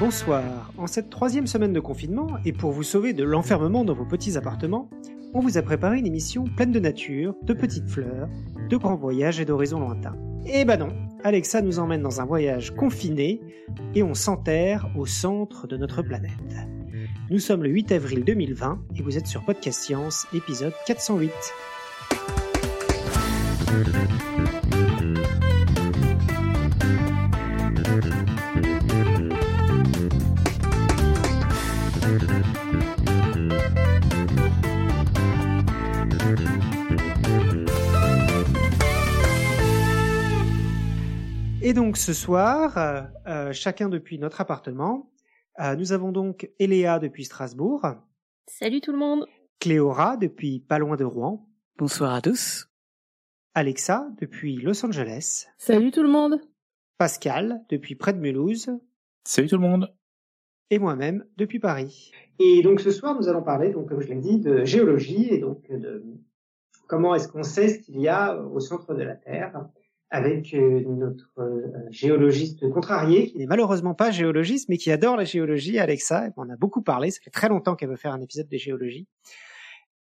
Bonsoir. En cette troisième semaine de confinement, et pour vous sauver de l'enfermement dans vos petits appartements, on vous a préparé une émission pleine de nature, de petites fleurs, de grands voyages et d'horizons lointains. Eh ben non, Alexa nous emmène dans un voyage confiné et on s'enterre au centre de notre planète. Nous sommes le 8 avril 2020 et vous êtes sur Podcast Science, épisode 408. Et donc ce soir, euh, euh, chacun depuis notre appartement, euh, nous avons donc Eléa depuis Strasbourg. Salut tout le monde. Cléora depuis pas loin de Rouen. Bonsoir à tous. Alexa depuis Los Angeles. Salut tout le monde. Pascal depuis près de Mulhouse. Salut tout le monde. Et moi-même depuis Paris. Et donc ce soir, nous allons parler, donc comme je l'ai dit, de géologie et donc de comment est-ce qu'on sait ce qu'il y a au centre de la Terre avec euh, notre euh, géologiste contrarié, qui n'est malheureusement pas géologiste, mais qui adore la géologie, Alexa. On a beaucoup parlé, ça fait très longtemps qu'elle veut faire un épisode de géologie.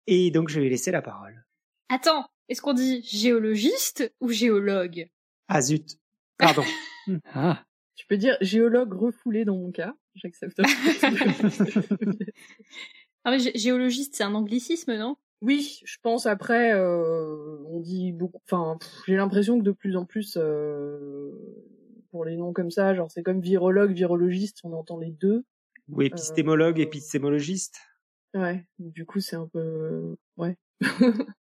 Et donc, je vais lui laisser la parole. Attends, est-ce qu'on dit géologiste ou géologue? Ah zut, pardon. ah. Tu peux dire géologue refoulé dans mon cas, j'accepte. ah mais géologiste, c'est un anglicisme, non? Oui, je pense après, euh, on dit beaucoup. Enfin, j'ai l'impression que de plus en plus, euh, pour les noms comme ça, genre c'est comme virologue, virologiste, on entend les deux. Ou épistémologue, euh, épistémologiste. Ouais, du coup c'est un peu, ouais.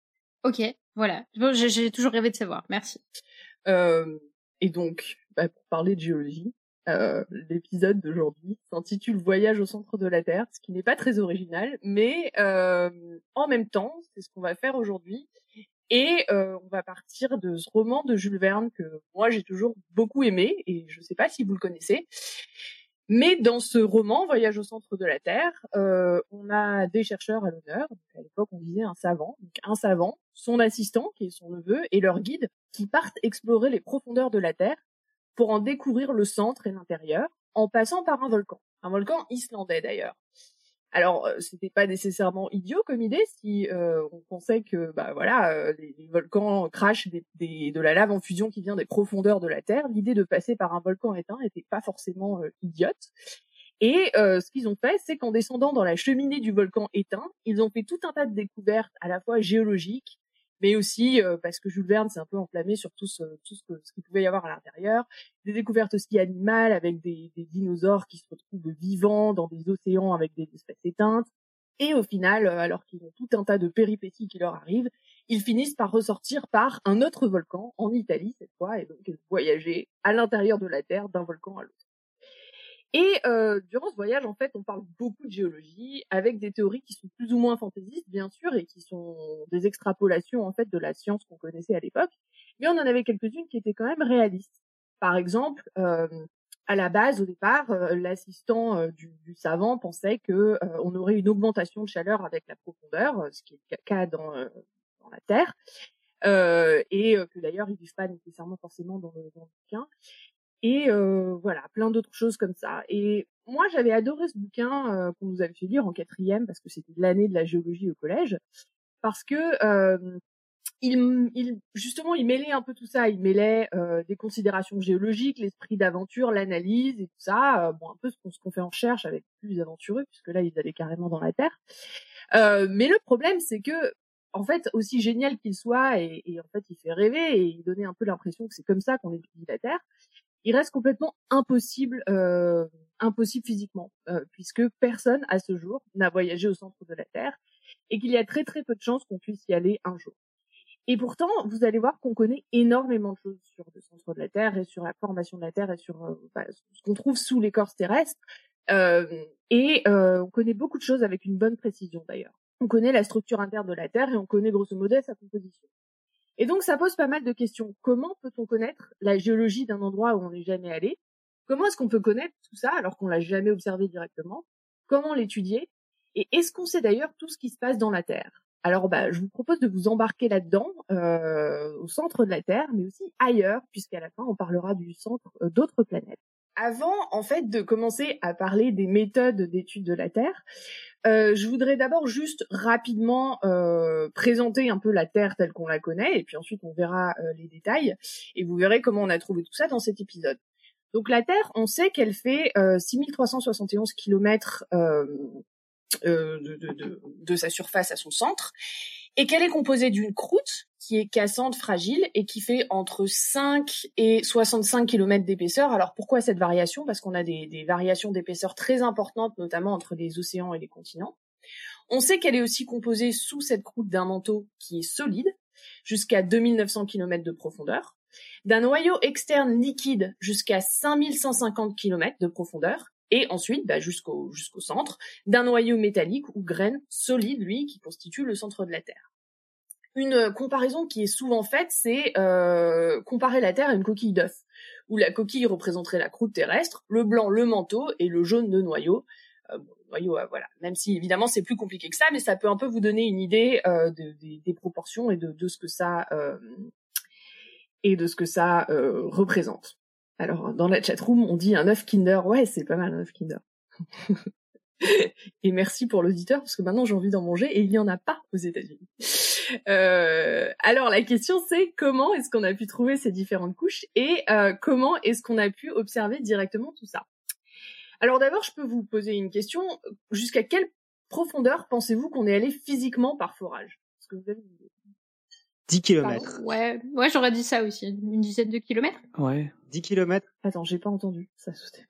ok, voilà. Bon, j'ai toujours rêvé de savoir. Merci. et donc, bah, pour parler de géologie, euh, l'épisode d'aujourd'hui s'intitule Voyage au centre de la Terre, ce qui n'est pas très original, mais euh, en même temps, c'est ce qu'on va faire aujourd'hui. Et euh, on va partir de ce roman de Jules Verne que moi j'ai toujours beaucoup aimé, et je ne sais pas si vous le connaissez. Mais dans ce roman, Voyage au centre de la Terre, on a des chercheurs à l'honneur. À l'époque, on disait un savant. Donc un savant, son assistant, qui est son neveu, et leur guide, qui partent explorer les profondeurs de la Terre pour en découvrir le centre et l'intérieur, en passant par un volcan, un volcan islandais d'ailleurs. Alors, euh, c'était pas nécessairement idiot comme idée si euh, on pensait que, bah voilà, euh, les, volcans crachent de la lave en fusion qui vient des profondeurs de la Terre. L'idée de passer par un volcan éteint n'était pas forcément idiote. Et ce qu'ils ont fait, c'est qu'en descendant dans la cheminée du volcan éteint, ils ont fait tout un tas de découvertes à la fois géologiques, mais aussi euh, parce que Jules Verne s'est un peu enflammé sur tout ce, tout qu'il pouvait y avoir à l'intérieur. Des découvertes aussi animales avec des, des, dinosaures qui se retrouvent vivants dans des océans avec des espèces éteintes. Et au final, euh, alors qu'ils ont tout un tas de péripéties qui leur arrivent, ils finissent par ressortir par un autre volcan en Italie cette fois, et donc voyager à l'intérieur de la Terre d'un volcan à l'autre. Et euh, durant ce voyage, en fait, on parle beaucoup de géologie avec des théories qui sont plus ou moins fantaisistes, bien sûr, et qui sont des extrapolations en fait de la science qu'on connaissait à l'époque. Mais on en avait quelques-unes qui étaient quand même réalistes. Par exemple, euh, à la base, au départ, euh, l'assistant euh, du, du, savant pensait que euh, on aurait une augmentation de chaleur avec la profondeur, ce qui est le cas dans, dans la Terre. et que d'ailleurs ils vivent pas nécessairement forcément dans le, dans le bouquin et euh, voilà, plein d'autres choses comme ça. Et moi, j'avais adoré ce bouquin euh, qu'on nous avait fait lire en quatrième parce que c'était l'année de la géologie au collège, parce que euh, il, il, justement, il mêlait un peu tout ça. Il mêlait euh, des considérations géologiques, l'esprit d'aventure, l'analyse et tout ça. Euh, bon, un peu ce qu'on fait en recherche avec plus aventureux, puisque là, ils allaient carrément dans la terre. Euh, mais le problème, c'est que en fait, aussi génial qu'il soit, et, et, en fait, il fait rêver et il donnait un peu l'impression que c'est comme ça qu'on étudie la Terre il reste complètement impossible, euh, impossible physiquement, euh, puisque personne à ce jour n'a voyagé au centre de la Terre et qu'il y a très très peu de chances qu'on puisse y aller un jour. Et pourtant, vous allez voir qu'on connaît énormément de choses sur le centre de la Terre et sur la formation de la Terre et sur euh, bah, ce qu'on trouve sous l'écorce terrestre. Euh, et on connaît beaucoup de choses avec une bonne précision d'ailleurs. On connaît la structure interne de la Terre et on connaît grosso modo sa composition. Et donc ça pose pas mal de questions. Comment peut-on connaître la géologie d'un endroit où on n'est jamais allé? Comment est-ce qu'on peut connaître tout ça alors qu'on l'a jamais observé directement? Comment l'étudier? Et est-ce qu'on sait d'ailleurs tout ce qui se passe dans la Terre? Alors, bah, je vous propose de vous embarquer là-dedans, euh, au centre de la Terre, mais aussi ailleurs, puisqu'à la fin, on parlera du centre euh, d'autres planètes. Avant, en fait, de commencer à parler des méthodes d'étude de la Terre, euh, je voudrais d'abord juste rapidement euh, présenter un peu la Terre telle qu'on la connaît, et puis ensuite on verra euh, les détails, et vous verrez comment on a trouvé tout ça dans cet épisode. Donc la Terre, on sait qu'elle fait 6371 km de, de, de, de sa surface à son centre, et qu'elle est composée d'une croûte qui est cassante, fragile et qui fait entre 5 et 65 km d'épaisseur. Alors pourquoi cette variation? Parce qu'on a des, variations d'épaisseur très importantes, notamment entre les océans et les continents. On sait qu'elle est aussi composée sous cette croûte d'un manteau qui est solide, jusqu'à 2900 km de profondeur, d'un noyau externe liquide jusqu'à 5150 km de profondeur, et ensuite bah, jusqu'au centre d'un noyau métallique ou graine solide, lui, qui constitue le centre de la Terre. Une comparaison qui est souvent faite, c'est euh, comparer la Terre à une coquille d'œuf, où la coquille représenterait la croûte terrestre, le blanc le manteau et le jaune le noyau. Euh, noyau, euh, voilà. Même si évidemment c'est plus compliqué que ça, mais ça peut un peu vous donner une idée euh, de, des proportions et de, de ce que ça et de ce que ça représente. Alors, dans la chatroom, on dit un œuf Kinder. Ouais, c'est pas mal un œuf Kinder. et merci pour l'auditeur, parce que maintenant j'ai envie d'en manger et il n'y en a pas aux États-Unis. Euh, alors la question c'est comment est-ce qu'on a pu trouver ces différentes couches et euh, comment est-ce qu'on a pu observer directement tout ça? Alors d'abord, je peux vous poser une question. Jusqu'à quelle profondeur pensez-vous qu'on est allé physiquement par forage? 10 km. ouais, ouais, j'aurais dit ça aussi, une dizaine de kilomètres. Ouais. 10 km. Attends, j'ai pas entendu. Ça sautait.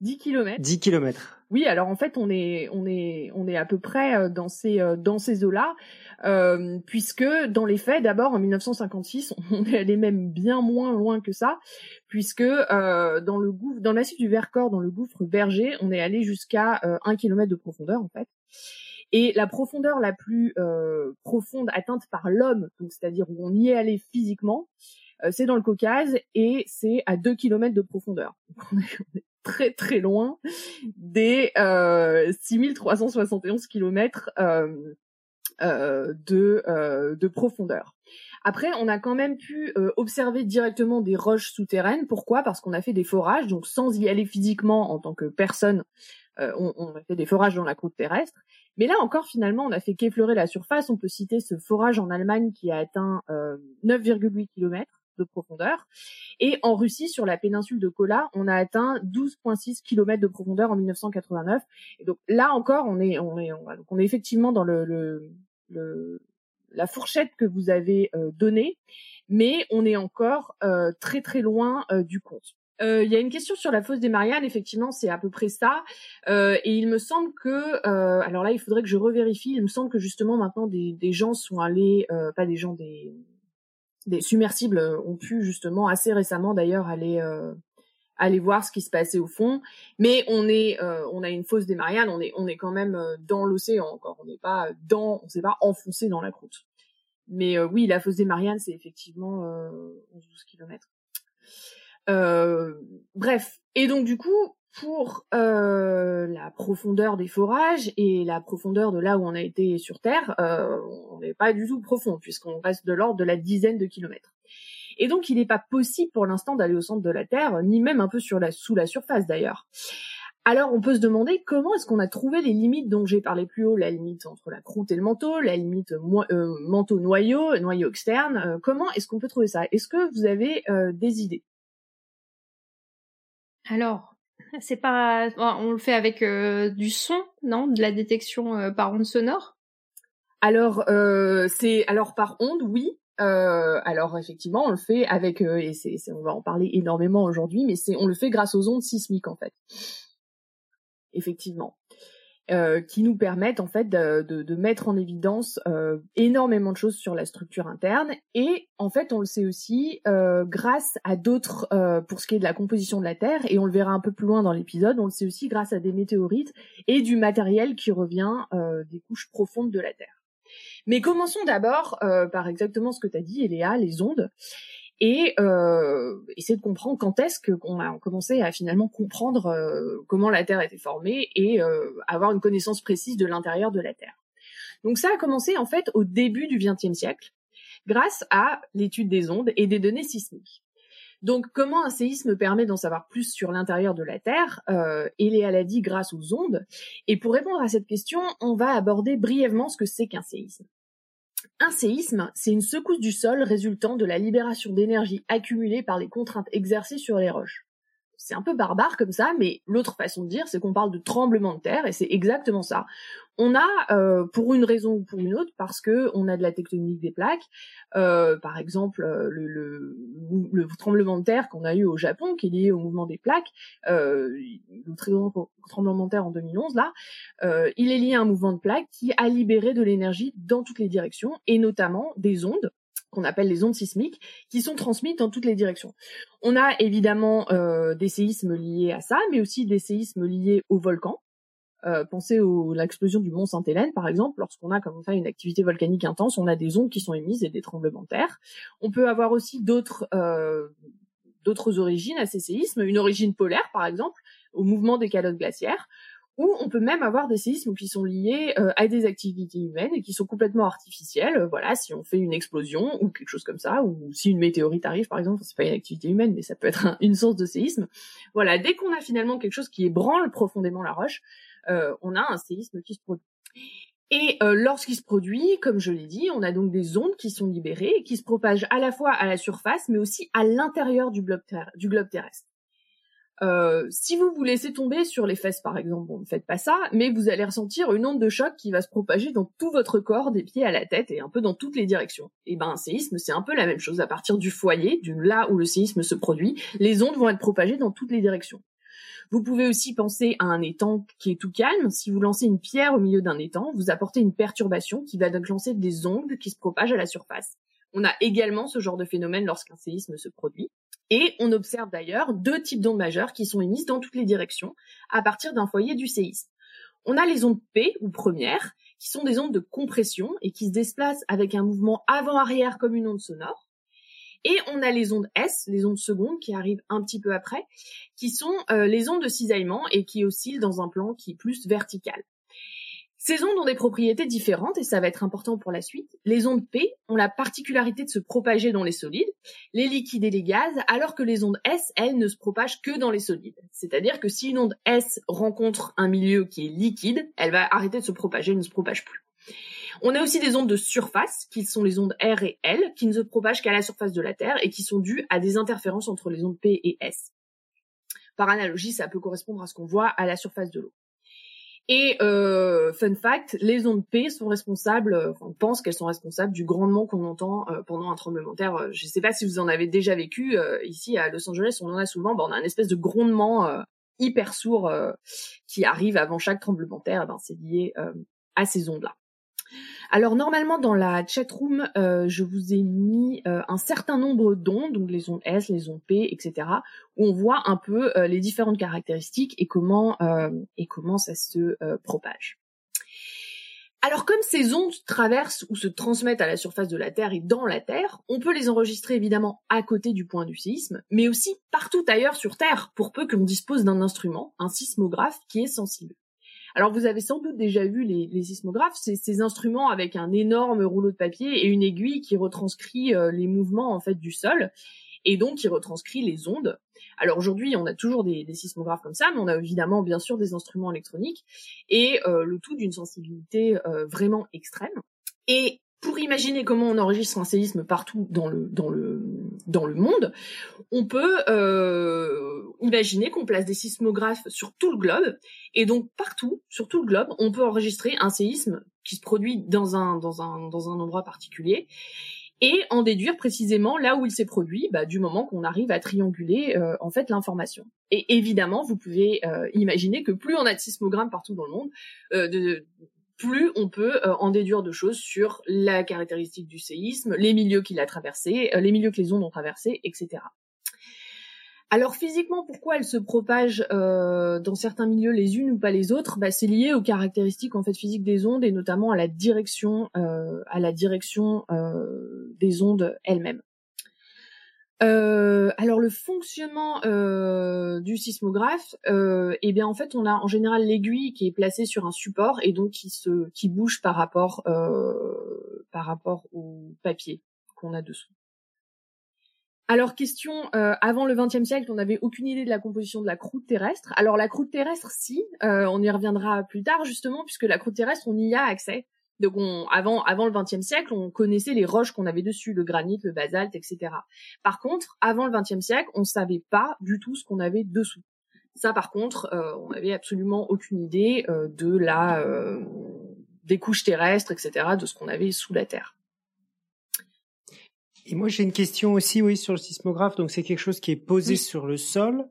10 km. 10 km. Oui, alors en fait, on est on est on est à peu près euh, dans ces euh, dans ces eaux-là, euh, puisque dans les faits, d'abord en 1956, on est allé même bien moins loin que ça, puisque euh, dans le gouffre, dans massif du Vercors, dans le gouffre Berger, on est allé jusqu'à euh, 1 km de profondeur en fait. Et la profondeur la plus euh, profonde atteinte par l'homme, donc c'est-à-dire où on y est allé physiquement, euh, c'est dans le Caucase et c'est à 2 km de profondeur. on, est, très très loin des euh, 6371 km euh, euh, de, euh, de profondeur. Après, on a quand même pu euh, observer directement des roches souterraines. Pourquoi? Parce qu'on a fait des forages, donc sans y aller physiquement en tant que personne, euh, on, on, a fait des forages dans la croûte terrestre. Mais là encore, finalement, on a fait qu'effleurer la surface. On peut citer ce forage en Allemagne qui a atteint 9,8 km de profondeur. Et en Russie, sur la péninsule de Kola, on a atteint 12,6 km de profondeur en 1989. Et donc là encore, on est, on est, on, est effectivement dans le, le, la fourchette que vous avez euh, donnée, mais on est encore euh, très très loin euh, du compte. Il y a une question sur la fosse des Mariannes, effectivement, c'est à peu près ça. et il me semble que, alors là, il faudrait que je revérifie. Il me semble que justement maintenant des, gens sont allés, pas des gens, des, des submersibles ont pu justement assez récemment d'ailleurs aller aller voir ce qui se passait au fond. Mais on est, euh, on a une fosse des Mariannes, on est, on est quand même euh, dans l'océan encore. On n'est pas dans, on s'est pas enfoncé dans la croûte. Mais euh, oui, la fosse des Mariannes, c'est effectivement 11-12 kilomètres. Bref. Et donc du coup, pour la profondeur des forages et la profondeur de là où on a été sur Terre, on n'est pas du tout profond puisqu'on reste de l'ordre de la dizaine de kilomètres. Et donc, il n'est pas possible pour l'instant d'aller au centre de la Terre, ni même un peu sous la surface d'ailleurs. Alors, on peut se demander comment est-ce qu'on a trouvé les limites dont j'ai parlé plus haut, la limite entre la croûte et le manteau, la limite euh, manteau-noyau, noyau externe. Euh, comment est-ce qu'on peut trouver ça? Est-ce que vous avez euh, des idées? Alors, c'est pas, on le fait avec du son, non? De la détection par onde sonore? Alors, c'est alors par onde, oui. Euh, alors effectivement, on le fait avec euh, et c'est, on va en parler énormément aujourd'hui, mais c'est on le fait grâce aux ondes sismiques en fait. Effectivement. Euh, qui nous permettent en fait de, mettre en évidence euh, énormément de choses sur la structure interne et en fait on le sait aussi euh, grâce à d'autres pour ce qui est de la composition de la Terre et on le verra un peu plus loin dans l'épisode on le sait aussi grâce à des météorites et du matériel qui revient des couches profondes de la Terre. Mais commençons d'abord par exactement ce que tu as dit, Eléa, les ondes, et euh, essayer de comprendre quand est-ce qu'on a commencé à finalement comprendre euh, comment la Terre était formée et euh, avoir une connaissance précise de l'intérieur de la Terre. Donc ça a commencé en fait au début du XXe siècle, grâce à l'étude des ondes et des données sismiques. Donc, comment un séisme permet d'en savoir plus sur l'intérieur de la Terre euh, Et a dit grâce aux ondes? Et pour répondre à cette question, on va aborder brièvement ce que c'est qu'un séisme. Un séisme, c'est une secousse du sol résultant de la libération d'énergie accumulée par les contraintes exercées sur les roches c'est un peu barbare comme ça, mais l'autre façon de dire, c'est qu'on parle de tremblement de terre, et c'est exactement ça. On a, euh, pour une raison ou pour une autre, parce que on a de la tectonique des plaques, euh, par exemple euh, le, le, tremblement de terre qu'on a eu au Japon, qui est lié au mouvement des plaques, le tremblement de terre en 2011 là, il est lié à un mouvement de plaques qui a libéré de l'énergie dans toutes les directions, et notamment des ondes qu'on appelle les ondes sismiques, qui sont transmises dans toutes les directions. On a évidemment euh, des séismes liés à ça, mais aussi des séismes liés au volcan. Euh, pensez à l'explosion du mont Sainte-Hélène, par exemple, lorsqu'on a comme ça une activité volcanique intense, on a des ondes qui sont émises et des tremblements de terre. On peut avoir aussi d'autres euh, d'autres origines à ces séismes, une origine polaire, par exemple, au mouvement des calottes glaciaires, ou on peut même avoir des séismes qui sont liés euh, à des activités humaines et qui sont complètement artificielles. Euh, voilà, si on fait une explosion ou quelque chose comme ça, ou si une météorite arrive, par exemple, c'est pas une activité humaine, mais ça peut être une source de séisme. Voilà, dès qu'on a finalement quelque chose qui ébranle profondément la roche, euh, on a un séisme qui se produit. Et lorsqu'il se produit, comme je l'ai dit, on a donc des ondes qui sont libérées et qui se propagent à la fois à la surface, mais aussi à l'intérieur du globe terrestre. Euh, si vous vous laissez tomber sur les fesses, par exemple, ne faites pas ça, mais vous allez ressentir une onde de choc qui va se propager dans tout votre corps, des pieds à la tête et un peu dans toutes les directions. Et ben, un séisme, c'est un peu la même chose. À partir du foyer, du là où le séisme se produit, les ondes vont être propagées dans toutes les directions. Vous pouvez aussi penser à un étang qui est tout calme. Si vous lancez une pierre au milieu d'un étang, vous apportez une perturbation qui va donc lancer des ondes qui se propagent à la surface. On a également ce genre de phénomène lorsqu'un séisme se produit. Et on observe d'ailleurs deux types d'ondes majeures qui sont émises dans toutes les directions à partir d'un foyer du séisme. On a les ondes P ou premières, qui sont des ondes de compression et qui se déplacent avec un mouvement avant-arrière comme une onde sonore. Et on a les ondes S, les ondes secondes, qui arrivent un petit peu après, qui sont euh, les ondes de cisaillement et qui oscillent dans un plan qui est plus vertical. Ces ondes ont des propriétés différentes et ça va être important pour la suite. Les ondes P ont la particularité de se propager dans les solides, les liquides et les gaz, alors que les ondes S, elles, ne se propagent que dans les solides. C'est-à-dire que si une onde S rencontre un milieu qui est liquide, elle va arrêter de se propager, elle ne se propage plus. On a aussi des ondes de surface, qui sont les ondes R et L, qui ne se propagent qu'à la surface de la Terre et qui sont dues à des interférences entre les ondes P et S. Par analogie, ça peut correspondre à ce qu'on voit à la surface de l'eau. Et euh, fun fact, les ondes P sont responsables, euh, on pense qu'elles sont responsables du grandement qu'on entend euh, pendant un tremblement de terre. Je ne sais pas si vous en avez déjà vécu ici à Los Angeles, on en a souvent. on a un espèce de grondement hyper sourd qui arrive avant chaque tremblement de terre. Eh ben, c'est lié à ces ondes-là. Alors normalement dans la chatroom, euh, je vous ai mis euh, un certain nombre d'ondes, donc les ondes S, les ondes P, etc., où on voit un peu euh, les différentes caractéristiques et comment et comment ça se propage. Alors comme ces ondes traversent ou se transmettent à la surface de la Terre et dans la Terre, on peut les enregistrer évidemment à côté du point du séisme, mais aussi partout ailleurs sur Terre, pour peu qu'on dispose d'un instrument, un sismographe, qui est sensible. Alors vous avez sans doute déjà vu les, sismographes, c'est ces instruments avec un énorme rouleau de papier et une aiguille qui retranscrit euh, les mouvements en fait du sol et donc qui retranscrit les ondes. Alors aujourd'hui, on a toujours des, sismographes comme ça, mais on a évidemment bien sûr des instruments électroniques et euh, le tout d'une sensibilité euh, vraiment extrême. Et pour imaginer comment on enregistre un séisme partout dans le dans le dans le monde, on peut euh, imaginer qu'on place des sismographes sur tout le globe et donc partout sur tout le globe, on peut enregistrer un séisme qui se produit dans un dans un dans un endroit particulier et en déduire précisément là où il s'est produit, bah, du moment qu'on arrive à trianguler euh, en fait l'information. Et évidemment, vous pouvez euh, imaginer que plus on a de sismogrammes partout dans le monde, de, plus on peut euh, en déduire de choses sur la caractéristique du séisme, les milieux qu'il a traversés, euh, les milieux que les ondes ont traversés, etc. Alors physiquement, pourquoi elles se propagent euh, dans certains milieux les unes ou pas les autres? Bah, C'est lié aux caractéristiques en fait physiques des ondes et notamment à la direction, à la direction des ondes elles-mêmes. Euh, alors le fonctionnement euh, du sismographe, euh, eh bien en fait on a en général l'aiguille qui est placée sur un support et donc qui se qui bouge par rapport par rapport au papier qu'on a dessous. Alors question, avant le XXe siècle, on n'avait aucune idée de la composition de la croûte terrestre. Alors la croûte terrestre, si, on y reviendra plus tard justement, puisque la croûte terrestre, on y a accès. Donc avant, avant le XXe siècle, on connaissait les roches qu'on avait dessus, le granit, le basalte, etc. Par contre, avant le XXe siècle, on savait pas du tout ce qu'on avait dessous. Ça, par contre, euh, on n'avait absolument aucune idée euh, de la euh, des couches terrestres, etc., de ce qu'on avait sous la terre. Et moi, j'ai une question aussi, oui, sur le sismographe. Donc, c'est quelque chose qui est posé sur le sol,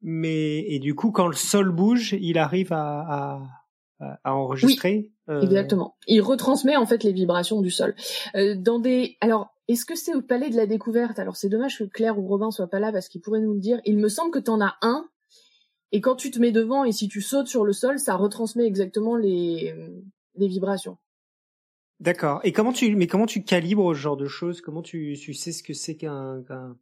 mais et du coup, quand le sol bouge, il arrive à, à, à enregistrer. Euh, Exactement. Il retransmet en fait les vibrations du sol. Euh, dans des, alors, est-ce que c'est au Palais de la Découverte? Alors c'est dommage que Claire ou Robin soient pas là parce qu'ils pourraient nous le dire. Il me semble que tu en as un. Et quand tu te mets devant et si tu sautes sur le sol, ça retransmet exactement les, les vibrations. D'accord. Et comment tu, mais comment tu calibres ce genre de choses? Comment tu, tu sais ce que c'est qu'un, qu'un,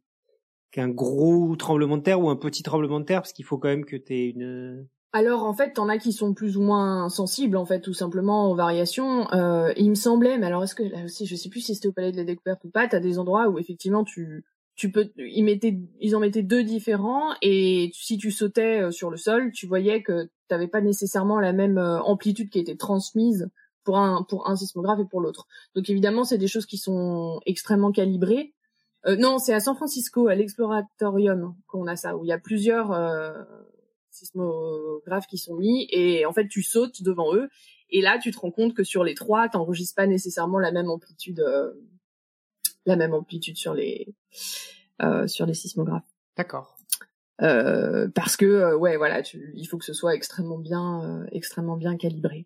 qu'un gros tremblement de terre ou un petit tremblement de terre? Parce qu'il faut quand même que tu aies une, alors en fait, t'en as qui sont plus ou moins sensibles en fait, tout simplement aux variations. Euh, il me semblait, mais alors est-ce que là aussi, je sais plus si c'était au Palais de la Découverte ou pas. T'as des endroits où effectivement tu tu peux, ils mettaient, ils en mettaient deux différents et si tu sautais euh, sur le sol, tu voyais que t'avais pas nécessairement la même euh, amplitude qui était transmise pour un pour un sismographe et pour l'autre. Donc évidemment, c'est des choses qui sont extrêmement calibrées. Euh, non, c'est à San Francisco, à l'Exploratorium, qu'on a ça, où il y a plusieurs euh, sismographes qui sont mis et en fait tu sautes devant eux et là tu te rends compte que sur les trois t'enregistres pas nécessairement la même amplitude euh, la même amplitude sur les euh, sur les sismographes. D'accord. Euh, parce que euh, ouais voilà tu, il faut que ce soit extrêmement bien euh, extrêmement bien calibré.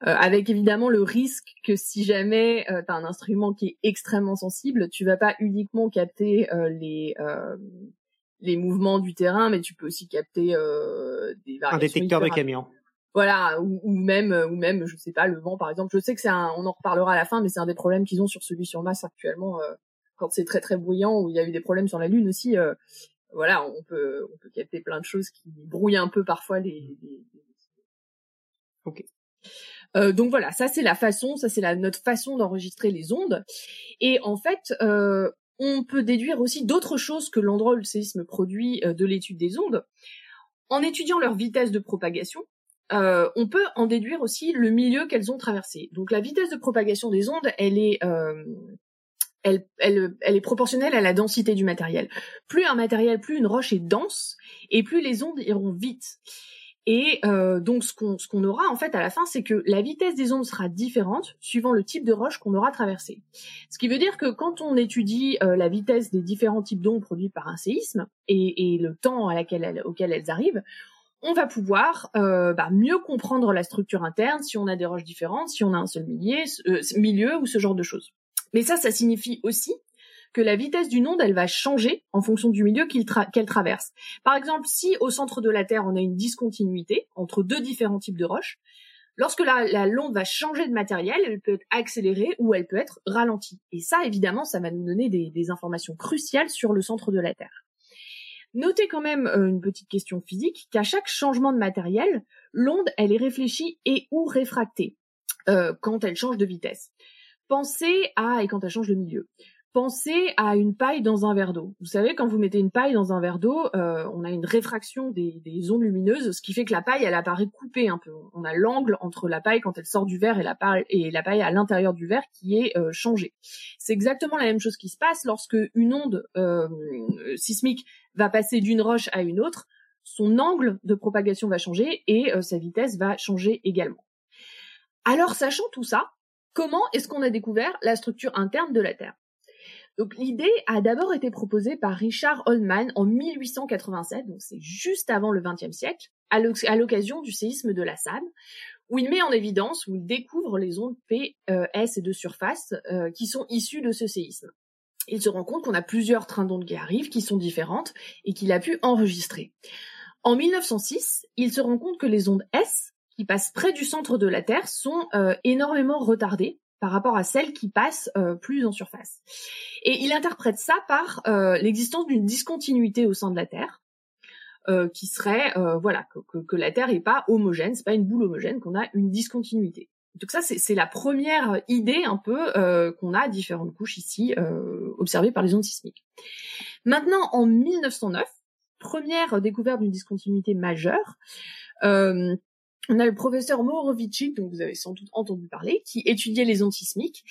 avec évidemment le risque que si jamais tu as un instrument qui est extrêmement sensible, tu vas pas uniquement capter les les mouvements du terrain, mais tu peux aussi capter euh, des variations. Un détecteur de camion. Voilà, ou, même, euh, ou même, je sais pas, le vent par exemple. Je sais que c'est un, on en reparlera à la fin, mais c'est un des problèmes qu'ils ont sur celui sur Mars actuellement, euh, quand c'est très très bruyant, ou il y a eu des problèmes sur la Lune aussi. Euh, voilà, on peut, on peut capter plein de choses qui brouillent un peu parfois les. les... Ok. Euh, donc voilà, ça c'est la façon, ça c'est la notre façon d'enregistrer les ondes. Et en fait, euh, on peut déduire aussi d'autres choses que l'endroit où le séisme produit euh, de l'étude des ondes. En étudiant leur vitesse de propagation, euh, on peut en déduire aussi le milieu qu'elles ont traversé. Donc la vitesse de propagation des ondes, elle est, euh, elle, elle, elle est proportionnelle à la densité du matériel. Plus un matériel, plus une roche est dense, et plus les ondes iront vite. Et euh, donc ce qu'on aura en fait à la fin, c'est que la vitesse des ondes sera différente suivant le type de roche qu'on aura traversé. Ce qui veut dire que quand on étudie euh, la vitesse des différents types d'ondes produites par un séisme et, le temps auquel elles arrivent, on va pouvoir euh, bah, mieux comprendre la structure interne si on a des roches différentes, si on a un seul milieu, euh, milieu ou ce genre de choses. Mais ça, ça signifie aussi que la vitesse d'une onde, elle va changer en fonction du milieu qu'elle traverse. Par exemple, si au centre de la Terre, on a une discontinuité entre deux différents types de roches, lorsque la, l'onde va changer de matériel, elle peut être accélérée ou elle peut être ralentie. Et ça, évidemment, ça va nous donner des, des informations cruciales sur le centre de la Terre. Notez quand même euh, une petite question physique, qu'à chaque changement de matériel, l'onde, elle est réfléchie et ou réfractée euh, quand elle change de vitesse. Pensez à, et quand elle change de milieu. Pensez à une paille dans un verre d'eau. Vous savez, quand vous mettez une paille dans un verre d'eau, euh, on a une réfraction des, des, ondes lumineuses, ce qui fait que la paille, elle apparaît coupée un peu. On a l'angle entre la paille quand elle sort du verre et la paille, et la paille à l'intérieur du verre qui est euh, changé. C'est exactement la même chose qui se passe lorsque une onde euh, sismique va passer d'une roche à une autre. Son angle de propagation va changer et euh, sa vitesse va changer également. Alors, sachant tout ça, comment est-ce qu'on a découvert la structure interne de la Terre? Donc l'idée a d'abord été proposée par Richard Oldman en 1887, donc c'est juste avant le XXe siècle, à l'occasion du séisme de la Salle, où il met en évidence, où il découvre les ondes P, euh, S et de surface euh, qui sont issues de ce séisme. Il se rend compte qu'on a plusieurs trains d'ondes qui arrivent, qui sont différentes, et qu'il a pu enregistrer. En 1906, il se rend compte que les ondes S, qui passent près du centre de la Terre, sont euh, énormément retardées par rapport à celles qui passent plus en surface. Et il interprète ça par l'existence d'une discontinuité au sein de la Terre, qui serait voilà que, la Terre est pas homogène, c'est pas une boule homogène, qu'on a une discontinuité. Donc ça, c'est la première idée un peu euh, qu'on a différentes couches ici euh, observées par les ondes sismiques. Maintenant, en 1909, première découverte d'une discontinuité majeure, euh, on a le professeur Morovici, dont vous avez sans doute entendu parler, qui étudiait les ondes sismiques,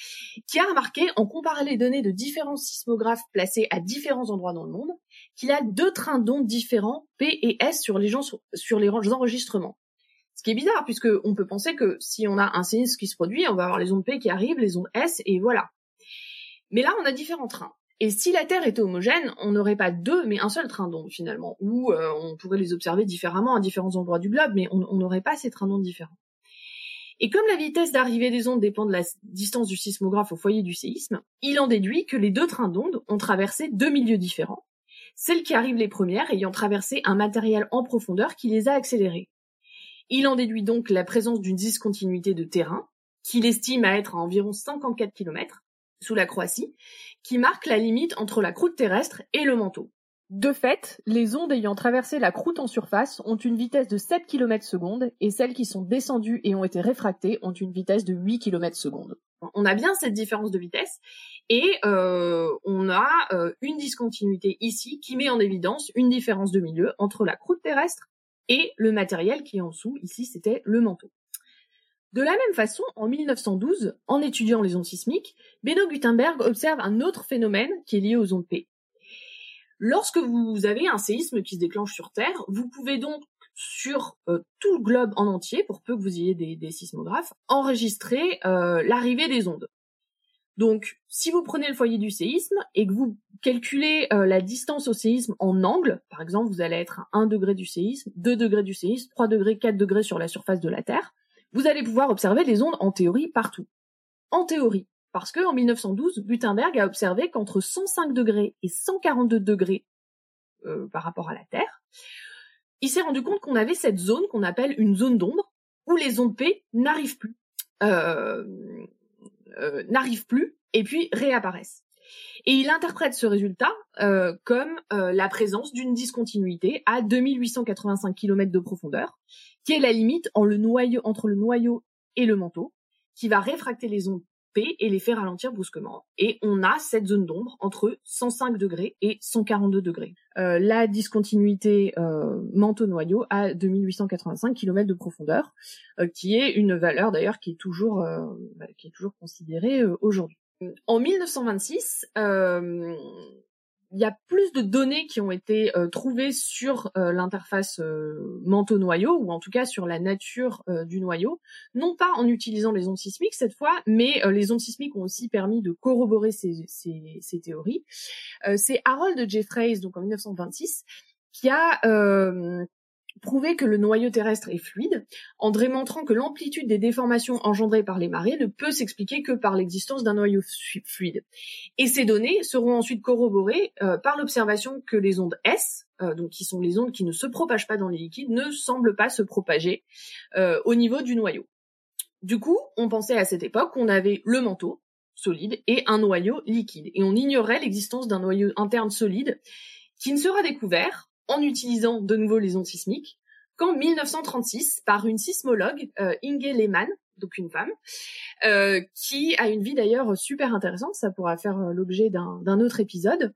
qui a remarqué, en comparant les données de différents sismographes placés à différents endroits dans le monde, qu'il a deux trains d'ondes différents, P et S, sur les, gens, sur les enregistrements. Ce qui est bizarre, puisque on peut penser que si on a un séisme qui se produit, on va avoir les ondes P qui arrivent, les ondes S, et voilà. Mais là, on a différents trains. Et si la Terre était homogène, on n'aurait pas deux, mais un seul train d'ondes finalement, ou euh, on pourrait les observer différemment à différents endroits du globe, mais on n'aurait pas ces trains d'ondes différents. Et comme la vitesse d'arrivée des ondes dépend de la distance du sismographe au foyer du séisme, il en déduit que les deux trains d'ondes ont traversé deux milieux différents, celles qui arrivent les premières ayant traversé un matériel en profondeur qui les a accélérées. Il en déduit donc la présence d'une discontinuité de terrain, qu'il estime à être à environ 54 km, sous la Croatie, qui marque la limite entre la croûte terrestre et le manteau. De fait, les ondes ayant traversé la croûte en surface ont une vitesse de 7 km secondes et celles qui sont descendues et ont été réfractées ont une vitesse de 8 km secondes. On a bien cette différence de vitesse et euh, on a euh, une discontinuité ici qui met en évidence une différence de milieu entre la croûte terrestre et le matériel qui est en dessous, ici c'était le manteau. De la même façon, en 1912, en étudiant les ondes sismiques, Beno Gutenberg observe un autre phénomène qui est lié aux ondes P. Lorsque vous avez un séisme qui se déclenche sur Terre, vous pouvez donc sur euh, tout le globe en entier, pour peu que vous ayez des, sismographes, enregistrer euh, l'arrivée des ondes. Donc, si vous prenez le foyer du séisme et que vous calculez euh, la distance au séisme en angle, par exemple, vous allez être à 1 degré du séisme, 2 degrés du séisme, 3 degrés, 4 degrés sur la surface de la Terre, vous allez pouvoir observer les ondes en théorie partout. En théorie, parce que en 1912, Gutenberg a observé qu'entre 105 degrés et 142 degrés euh, par rapport à la Terre, il s'est rendu compte qu'on avait cette zone qu'on appelle une zone d'ombre, où les ondes P n'arrivent plus. Euh, euh, n'arrivent plus et puis réapparaissent. Et il interprète ce résultat euh, comme euh, la présence d'une discontinuité à 2885 km de profondeur, qui est la limite entre le noyau et le manteau, qui va réfracter les ondes et les fait ralentir brusquement. Et on a cette zone d'ombre entre 105 degrés et 142 degrés. Euh, la discontinuité manteau-noyau à 2885 km de profondeur, qui est une valeur d'ailleurs qui est toujours bah, qui est toujours considérée aujourd'hui. En 1926, il y a plus de données qui ont été euh, trouvées sur euh, l'interface euh, manteau-noyau, ou en tout cas sur la nature du noyau, non pas en utilisant les ondes sismiques cette fois, mais les ondes sismiques ont aussi permis de corroborer ces théories. C'est Harold Jeffreys, donc en 1926, qui a prouver que le noyau terrestre est fluide, en démontrant que l'amplitude des déformations engendrées par les marées ne peut s'expliquer que par l'existence d'un noyau fluide. Et ces données seront ensuite corroborées euh, par l'observation que les ondes S, euh, donc qui sont les ondes qui ne se propagent pas dans les liquides, ne semblent pas se propager euh, au niveau du noyau. Du coup, on pensait à cette époque qu'on avait le manteau solide et un noyau liquide, et on ignorait l'existence d'un noyau interne solide qui ne sera découvert en utilisant de nouveau les ondes sismiques qu'en 1936 par une sismologue, euh, Inge Lehmann, donc une femme, euh, qui a une vie d'ailleurs super intéressante, ça pourra faire euh, l'objet d'un autre épisode,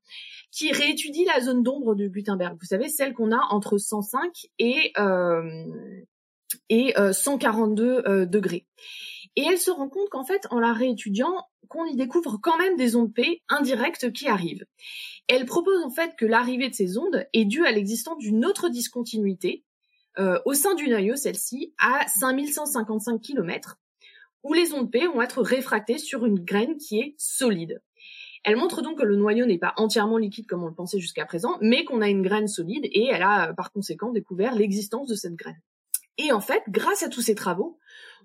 qui réétudie la zone d'ombre de Gutenberg. Vous savez, celle qu'on a entre 105 et, et 142 degrés. Et elle se rend compte qu'en fait, en la réétudiant, qu'on y découvre quand même des ondes P indirectes qui arrivent. Elle propose en fait que l'arrivée de ces ondes est due à l'existence d'une autre discontinuité euh, au sein du noyau, celle-ci, à 5155 km, où les ondes P vont être réfractées sur une graine qui est solide. Elle montre donc que le noyau n'est pas entièrement liquide comme on le pensait jusqu'à présent, mais qu'on a une graine solide et elle a par conséquent découvert l'existence de cette graine. Et en fait, grâce à tous ces travaux,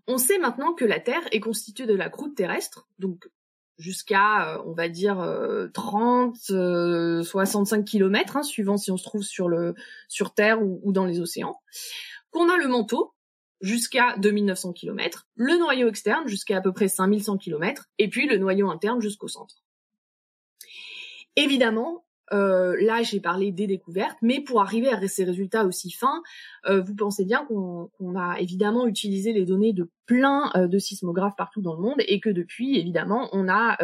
on sait maintenant que la Terre est constituée de la croûte terrestre, donc jusqu'à, euh, on va dire, 30, euh, 65 euh, km, hein, suivant si on se trouve sur le sur Terre ou, dans les océans. Qu'on a le manteau, jusqu'à 2900 km, le noyau externe jusqu'à à peu près 5100 km, et puis le noyau interne jusqu'au centre. Évidemment, euh, là, j'ai parlé des découvertes, mais pour arriver à ces résultats aussi fins, euh, vous pensez bien qu'on a évidemment utilisé les données de plein euh, de sismographes partout dans le monde et que depuis, évidemment, on a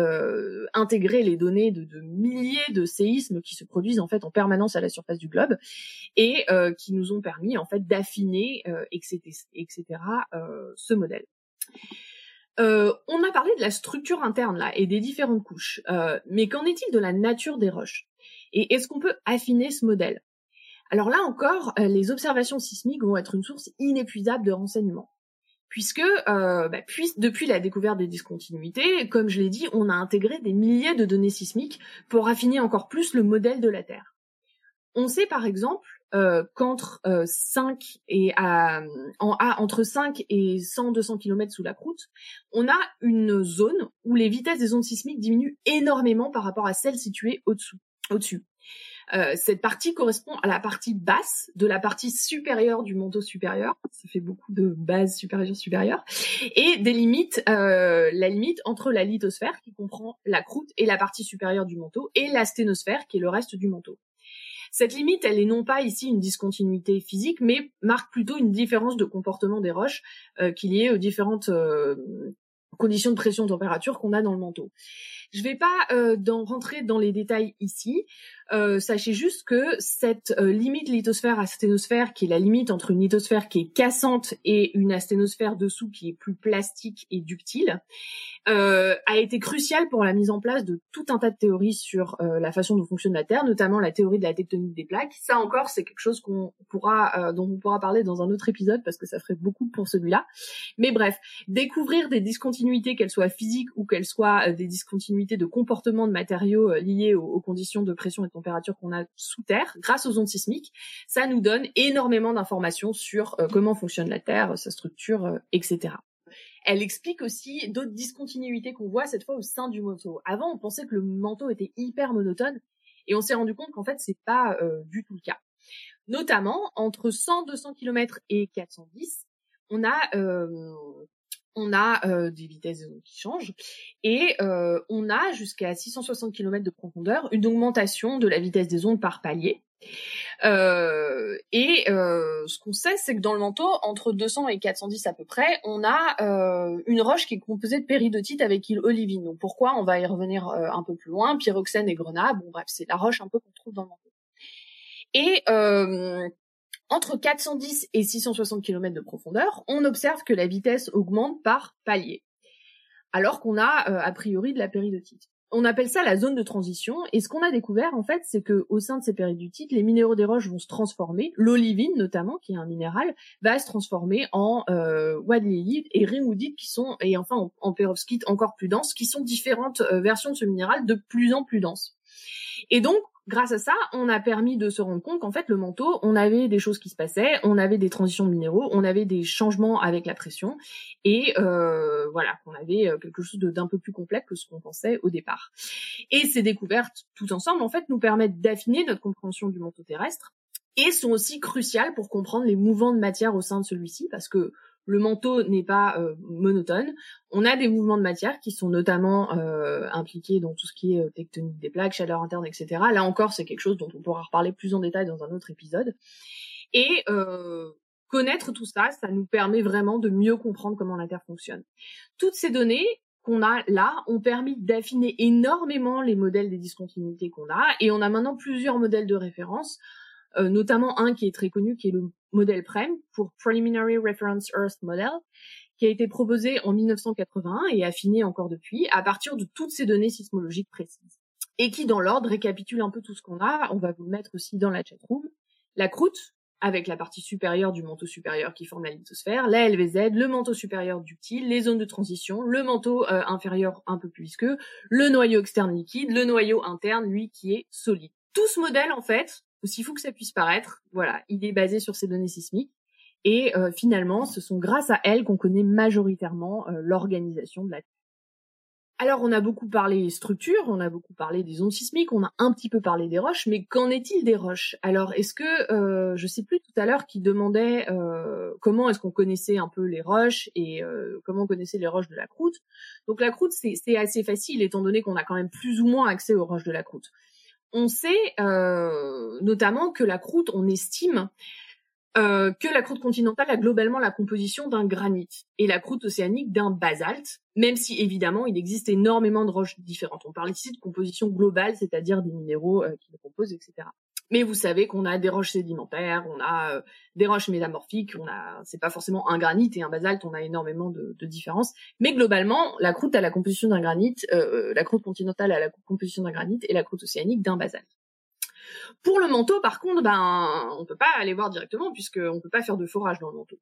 intégré les données de, milliers de séismes qui se produisent en fait en permanence à la surface du globe et qui nous ont permis en fait d'affiner, etc., etc., ce modèle. On a parlé de la structure interne là et des différentes couches, mais qu'en est-il de la nature des roches? Et est-ce qu'on peut affiner ce modèle? Alors là encore, euh, les observations sismiques vont être une source inépuisable de renseignements, puisque bah, depuis la découverte des discontinuités, comme je l'ai dit, on a intégré des milliers de données sismiques pour affiner encore plus le modèle de la Terre. On sait par exemple euh, qu'entre 5 euh, et entre 5 et 100 200 km sous la croûte, on a une zone où les vitesses des ondes sismiques diminuent énormément par rapport à celles situées au-dessous, au-dessus. Euh, cette partie correspond à la partie basse de la partie supérieure du manteau supérieur. Ça fait beaucoup de base supérieure supérieure et délimite euh, la limite entre la lithosphère qui comprend la croûte et la partie supérieure du manteau et la sténosphère qui est le reste du manteau. Cette limite, elle est non pas ici une discontinuité physique, mais marque plutôt une différence de comportement des roches euh, qu'il y ait aux différentes euh, conditions de pression-température qu'on a dans le manteau. Je ne vais pas euh, rentrer dans les détails ici. Euh, sachez juste que cette euh, limite lithosphère asténosphère, qui est la limite entre une lithosphère qui est cassante et une asténosphère dessous qui est plus plastique et ductile, euh, a été cruciale pour la mise en place de tout un tas de théories sur euh, la façon dont fonctionne la Terre, notamment la théorie de la tectonique des plaques. Ça encore, c'est quelque chose qu'on pourra, dont on pourra parler dans un autre épisode parce que ça ferait beaucoup pour celui-là. Mais bref, découvrir des discontinuités, qu'elles soient physiques ou qu'elles soient des discontinuités de comportement de matériaux liés aux, conditions de pression et de température qu'on a sous terre grâce aux ondes sismiques, ça nous donne énormément d'informations sur euh, comment fonctionne la Terre, sa structure, euh, etc. Elle explique aussi d'autres discontinuités qu'on voit cette fois au sein du manteau. Avant, on pensait que le manteau était hyper monotone et on s'est rendu compte qu'en fait, c'est pas euh, du tout le cas. Notamment, entre 100-200 km et 410, on a on a euh, des vitesses qui changent et euh, on a jusqu'à 660 km de profondeur une augmentation de la vitesse des ondes par palier. Euh, et ce qu'on sait, c'est que dans le manteau, entre 200 et 410 à peu près, on a une roche qui est composée de péridotite avec île olivine. Donc pourquoi On va y revenir un peu plus loin? Pyroxène et grenat, bon bref, c'est la roche un peu qu'on trouve dans le manteau. Et entre 410 et 660 km de profondeur, on observe que la vitesse augmente par palier, alors qu'on a euh, a priori de la péridotite. On appelle ça la zone de transition, et ce qu'on a découvert en fait, c'est que au sein de ces péridotites, les minéraux des roches vont se transformer. L'olivine notamment, qui est un minéral, va se transformer en euh, et rémoudite, qui sont et enfin en, en perovskite encore plus denses, qui sont différentes euh, versions de ce minéral de plus en plus denses. Et donc grâce à ça, on a permis de se rendre compte qu'en fait, le manteau, on avait des choses qui se passaient, on avait des transitions minéraux, on avait des changements avec la pression, et euh, voilà, qu'on avait euh, quelque chose d'un peu plus complexe que ce qu'on pensait au départ. Et ces découvertes, tout ensemble, en fait, nous permettent d'affiner notre compréhension du manteau terrestre, et sont aussi cruciales pour comprendre les mouvements de matière au sein de celui-ci, parce que le manteau n'est pas euh, monotone. On a des mouvements de matière qui sont notamment euh, impliqués dans tout ce qui est euh, tectonique des plaques, chaleur interne, etc. Là encore, c'est quelque chose dont on pourra reparler plus en détail dans un autre épisode. Et connaître tout ça, ça nous permet vraiment de mieux comprendre comment la Terre fonctionne. Toutes ces données qu'on a là ont permis d'affiner énormément les modèles des discontinuités qu'on a, et on a maintenant plusieurs modèles de référence euh, notamment un qui est très connu, qui est le modèle PREM, pour Preliminary Reference Earth Model, qui a été proposé en 1981 et affiné encore depuis, à partir de toutes ces données sismologiques précises. Et qui, dans l'ordre, récapitule un peu tout ce qu'on a. On va vous le mettre aussi dans la chatroom. La croûte, avec la partie supérieure du manteau supérieur qui forme la lithosphère, la LVZ, le manteau supérieur ductile, les zones de transition, le manteau euh, inférieur un peu plus visqueux, le noyau externe liquide, le noyau interne, lui, qui est solide. Tout ce modèle, en fait, aussi fou que ça puisse paraître, voilà, il est basé sur ces données sismiques. Et euh, finalement, ce sont grâce à elles qu'on connaît majoritairement euh, l'organisation de la Terre. alors, on a beaucoup parlé structure, on a beaucoup parlé des ondes sismiques, on a un petit peu parlé des roches, mais qu'en est-il des roches? Alors, est-ce que, euh, je sais plus tout à l'heure qui demandait euh, comment est-ce qu'on connaissait un peu les roches et comment on connaissait les roches de la croûte? Donc, la croûte, c'est assez facile étant donné qu'on a quand même plus ou moins accès aux roches de la croûte. On sait euh, notamment que la croûte, on estime euh, que la croûte continentale a globalement la composition d'un granit et la croûte océanique d'un basalte, même si évidemment il existe énormément de roches différentes. On parle ici de composition globale, c'est-à-dire des minéraux euh, qui le composent, etc. Mais vous savez qu'on a des roches sédimentaires, on a euh, des roches métamorphiques, on a, c'est pas forcément un granit et un basalte, on a énormément de, différences. Mais globalement, la croûte a la composition d'un granit, la croûte continentale a la composition d'un granit et la croûte océanique d'un basalte. Pour le manteau, par contre, ben, on peut pas aller voir directement puisqu'on peut pas faire de forage dans le manteau.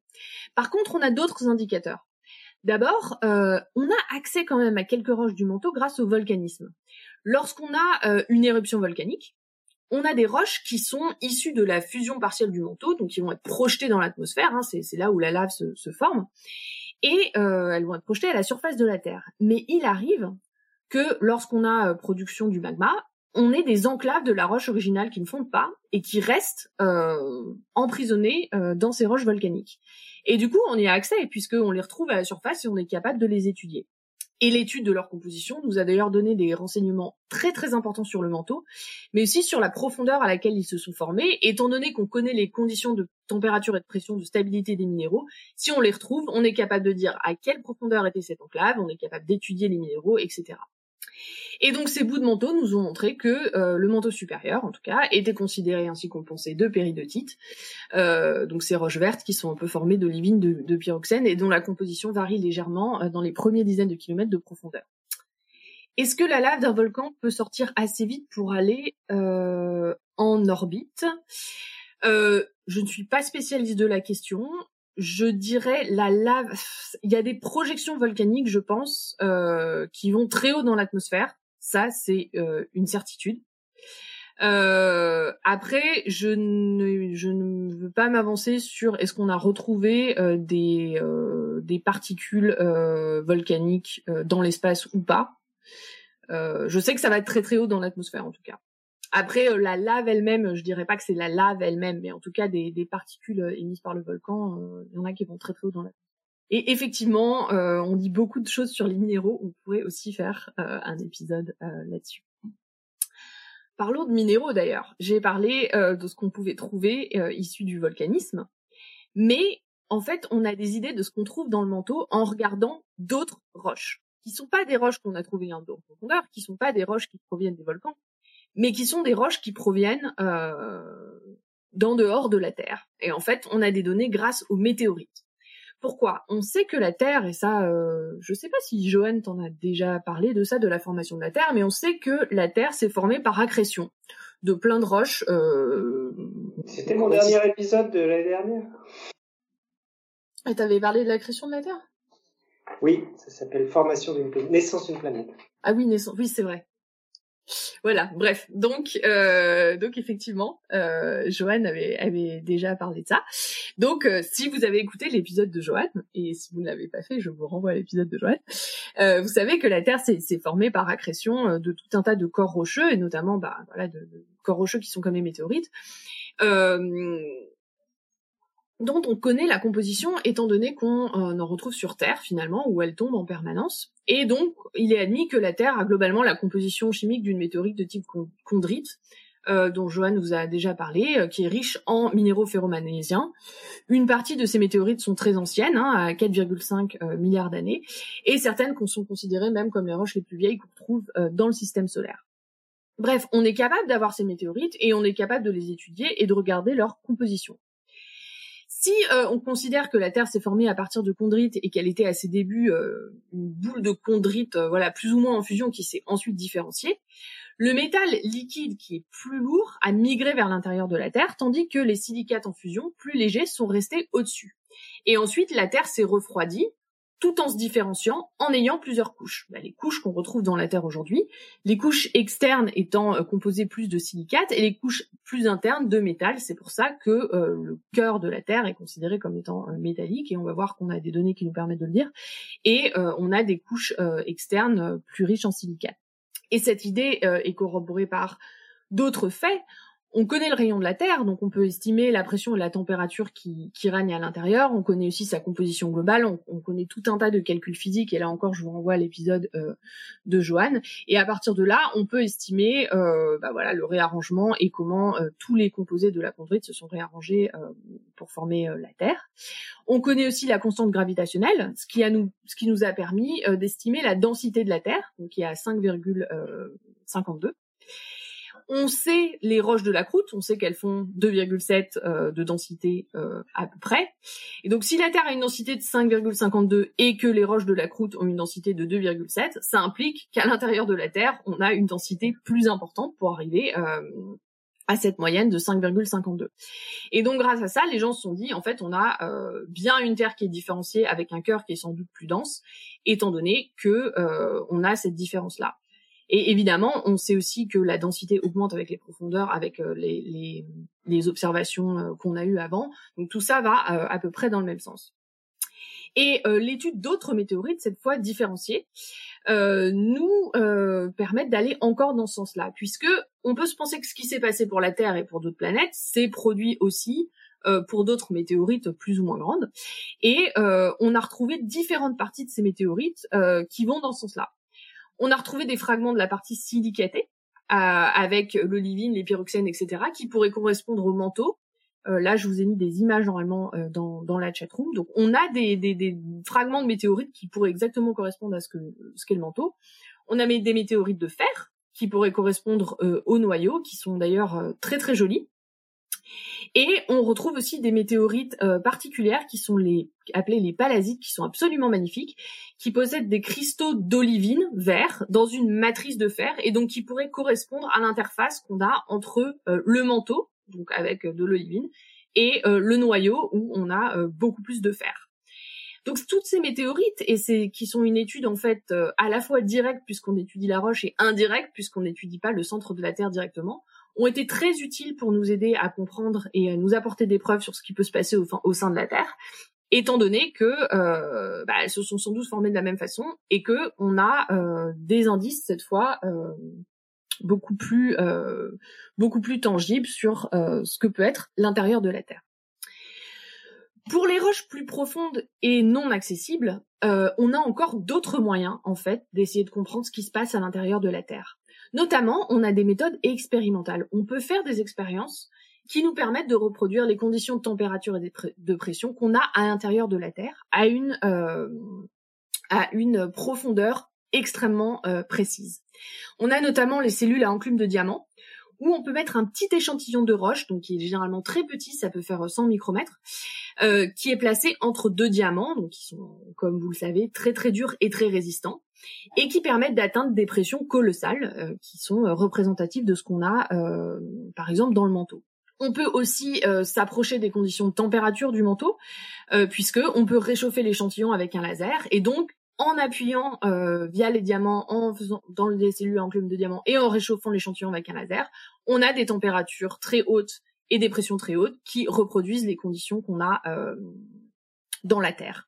Par contre, on a d'autres indicateurs. D'abord, euh, on a accès quand même à quelques roches du manteau grâce au volcanisme. Lorsqu'on a euh, une éruption volcanique, on a des roches qui sont issues de la fusion partielle du manteau, donc qui vont être projetées dans l'atmosphère, hein, c'est là où la lave se, forme, et euh, elles vont être projetées à la surface de la Terre. Mais il arrive que lorsqu'on a production du magma, on est des enclaves de la roche originale qui ne fondent pas et qui restent euh, emprisonnées euh, dans ces roches volcaniques. Et du coup, on y a accès puisqu'on les retrouve à la surface et on est capable de les étudier. Et l'étude de leur composition nous a d'ailleurs donné des renseignements très très importants sur le manteau, mais aussi sur la profondeur à laquelle ils se sont formés, étant donné qu'on connaît les conditions de température et de pression, de stabilité des minéraux. Si on les retrouve, on est capable de dire à quelle profondeur était cette enclave, on est capable d'étudier les minéraux, etc. Et donc ces bouts de manteau nous ont montré que euh, le manteau supérieur, en tout cas, était considéré ainsi qu'on pensait de péridotite, euh, donc ces roches vertes qui sont un peu formées d'olivine, de, de, pyroxène et dont la composition varie légèrement euh, dans les premiers dizaines de kilomètres de profondeur. Est-ce que la lave d'un volcan peut sortir assez vite pour aller en orbite? Je ne suis pas spécialiste de la question je dirais la lave. Il y a des projections volcaniques, je pense, euh, qui vont très haut dans l'atmosphère. Ça, c'est euh, une certitude. Euh, après, je ne, je ne veux pas m'avancer sur est-ce qu'on a retrouvé des, des particules volcaniques dans l'espace ou pas. je sais que ça va être très très haut dans l'atmosphère en tout cas. Après, euh, la lave elle-même, je dirais pas que c'est la lave elle-même, mais en tout cas des, particules euh, émises par le volcan, euh, il y en a qui vont très très haut dans la. Et effectivement, on dit beaucoup de choses sur les minéraux. On pourrait aussi faire un épisode là-dessus. Parlons de minéraux d'ailleurs. J'ai parlé de ce qu'on pouvait trouver issu du volcanisme, mais en fait, on a des idées de ce qu'on trouve dans le manteau en regardant d'autres roches, qui sont pas des roches qu'on a trouvées en profondeur, qui sont pas des roches qui proviennent des volcans, mais qui sont des roches qui proviennent euh, d'en dehors de la Terre. Et en fait, on a des données grâce aux météorites. Pourquoi? On sait que la Terre, et ça, euh, je ne sais pas si Johan t'en a déjà parlé de ça, de la formation de la Terre, mais on sait que la Terre s'est formée par accrétion de plein de roches. Euh... C'était mon dernier épisode de l'année dernière. Et t'avais parlé de l'accrétion de la Terre? Oui, ça s'appelle formation d'une naissance d'une planète. Ah oui, naissance. Oui, c'est vrai voilà, bref. Donc, euh, donc effectivement, euh, Johan avait, avait déjà parlé de ça. Donc, euh, si vous avez écouté l'épisode de Johan, et si vous ne l'avez pas fait, je vous renvoie à l'épisode de Johan, euh, vous savez que la Terre s'est formée par accrétion euh, de tout un tas de corps rocheux, et notamment, bah, voilà, de, de corps rocheux qui sont comme les météorites. Euh, dont on connaît la composition étant donné qu'on euh, en retrouve sur Terre finalement où elle tombe en permanence. Et donc il est admis que la Terre a globalement la composition chimique d'une météorite de type chondrite, euh, dont Johan vous a déjà parlé, euh, qui est riche en minéraux ferromagnésiens. Une partie de ces météorites sont très anciennes, hein, à 4,5 milliards d'années, et certaines sont considérées même comme les roches les plus vieilles qu'on trouve dans le système solaire. Bref, on est capable d'avoir ces météorites et on est capable de les étudier et de regarder leur composition. Si euh, on considère que la Terre s'est formée à partir de chondrites et qu'elle était à ses débuts euh, une boule de chondrites, euh, voilà, plus ou moins en fusion, qui s'est ensuite différenciée, le métal liquide qui est plus lourd a migré vers l'intérieur de la Terre, tandis que les silicates en fusion, plus légers, sont restés au-dessus. Et ensuite, la Terre s'est refroidie tout en se différenciant en ayant plusieurs couches. Bah, les couches qu'on retrouve dans la Terre aujourd'hui, les couches externes étant euh, composées plus de silicates et les couches plus internes de métal. C'est pour ça que euh, le cœur de la Terre est considéré comme étant euh, métallique et on va voir qu'on a des données qui nous permettent de le dire. Et on a des couches externes plus riches en silicates. Et cette idée est corroborée par d'autres faits on connaît le rayon de la Terre, donc on peut estimer la pression et la température qui, qui règnent à l'intérieur. On connaît aussi sa composition globale. On, connaît tout un tas de calculs physiques. Et là encore, je vous renvoie à l'épisode euh, de Joanne. Et à partir de là, on peut estimer, euh, bah voilà, le réarrangement et comment euh, tous les composés de la chondrite se sont réarrangés pour former la Terre. On connaît aussi la constante gravitationnelle, ce qui, a nous, ce qui nous a permis d'estimer la densité de la Terre, donc qui est à 5,52 on sait les roches de la croûte, on sait qu'elles font 2,7 euh, de densité euh, à peu près. Et donc si la Terre a une densité de 5,52 et que les roches de la croûte ont une densité de 2,7, ça implique qu'à l'intérieur de la Terre, on a une densité plus importante pour arriver euh, à cette moyenne de 5,52. Et donc grâce à ça, les gens se sont dit, en fait, on a bien une Terre qui est différenciée avec un cœur qui est sans doute plus dense, étant donné que on a cette différence-là. Et évidemment, on sait aussi que la densité augmente avec les profondeurs, avec euh, les, les, observations euh, qu'on a eues avant. Donc tout ça va euh, à peu près dans le même sens. Et l'étude d'autres météorites, cette fois différenciées, nous permettent d'aller encore dans ce sens-là, puisque on peut se penser que ce qui s'est passé pour la Terre et pour d'autres planètes s'est produit aussi pour d'autres météorites plus ou moins grandes. Et on a retrouvé différentes parties de ces météorites qui vont dans ce sens-là. On a retrouvé des fragments de la partie silicatée euh, avec l'olivine, les pyroxènes, etc., qui pourraient correspondre au manteau. Euh, là, je vous ai mis des images normalement euh, dans, dans la chatroom. Donc, on a des, des, des, fragments de météorites qui pourraient exactement correspondre à ce que ce qu'est le manteau. On a des météorites de fer qui pourraient correspondre au noyau, qui sont d'ailleurs très très jolis. Et on retrouve aussi des météorites euh, particulières qui sont les appelées les palasites, qui sont absolument magnifiques, qui possèdent des cristaux d'olivine vert dans une matrice de fer, et donc qui pourraient correspondre à l'interface qu'on a entre euh, le manteau, donc avec euh, de l'olivine, et le noyau où on a beaucoup plus de fer. Donc toutes ces météorites et c'est qui sont une étude en fait à la fois directe puisqu'on étudie la roche et indirecte puisqu'on n'étudie pas le centre de la Terre directement, ont été très utiles pour nous aider à comprendre et à nous apporter des preuves sur ce qui peut se passer au, sein de la Terre, étant donné que euh, bah, elles se sont sans doute formées de la même façon et que on a euh, des indices cette fois euh, beaucoup plus euh, beaucoup plus tangibles sur euh, ce que peut être l'intérieur de la Terre. Pour les roches plus profondes et non accessibles, euh, on a encore d'autres moyens en fait d'essayer de comprendre ce qui se passe à l'intérieur de la Terre. Notamment, on a des méthodes expérimentales. On peut faire des expériences qui nous permettent de reproduire les conditions de température et de pression qu'on a à l'intérieur de la Terre à une, euh, à une profondeur extrêmement euh, précise. On a notamment les cellules à enclume de diamant, où on peut mettre un petit échantillon de roche, donc qui est généralement très petit, ça peut faire 100 micromètres, euh, qui est placé entre deux diamants, donc qui sont, comme vous le savez, très très durs et très résistants et qui permettent d'atteindre des pressions colossales euh, qui sont euh, représentatives de ce qu'on a, euh, par exemple, dans le manteau. On peut aussi s'approcher des conditions de température du manteau, puisque on peut réchauffer l'échantillon avec un laser, et donc en appuyant via les diamants, en faisant dans les cellules en plume de diamant et en réchauffant l'échantillon avec un laser, on a des températures très hautes et des pressions très hautes qui reproduisent les conditions qu'on a dans la Terre.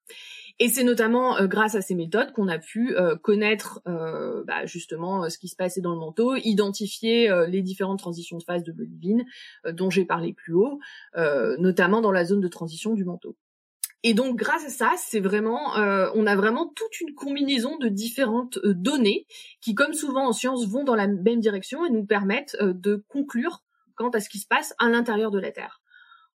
Et c'est notamment euh, grâce à ces méthodes qu'on a pu euh, connaître euh, bah, justement ce qui se passait dans le manteau, identifier les différentes transitions de phase de l'olivine dont j'ai parlé plus haut, notamment dans la zone de transition du manteau. Et donc grâce à ça, c'est vraiment, on a vraiment toute une combinaison de différentes données qui, comme souvent en sciences, vont dans la même direction et nous permettent de conclure quant à ce qui se passe à l'intérieur de la Terre.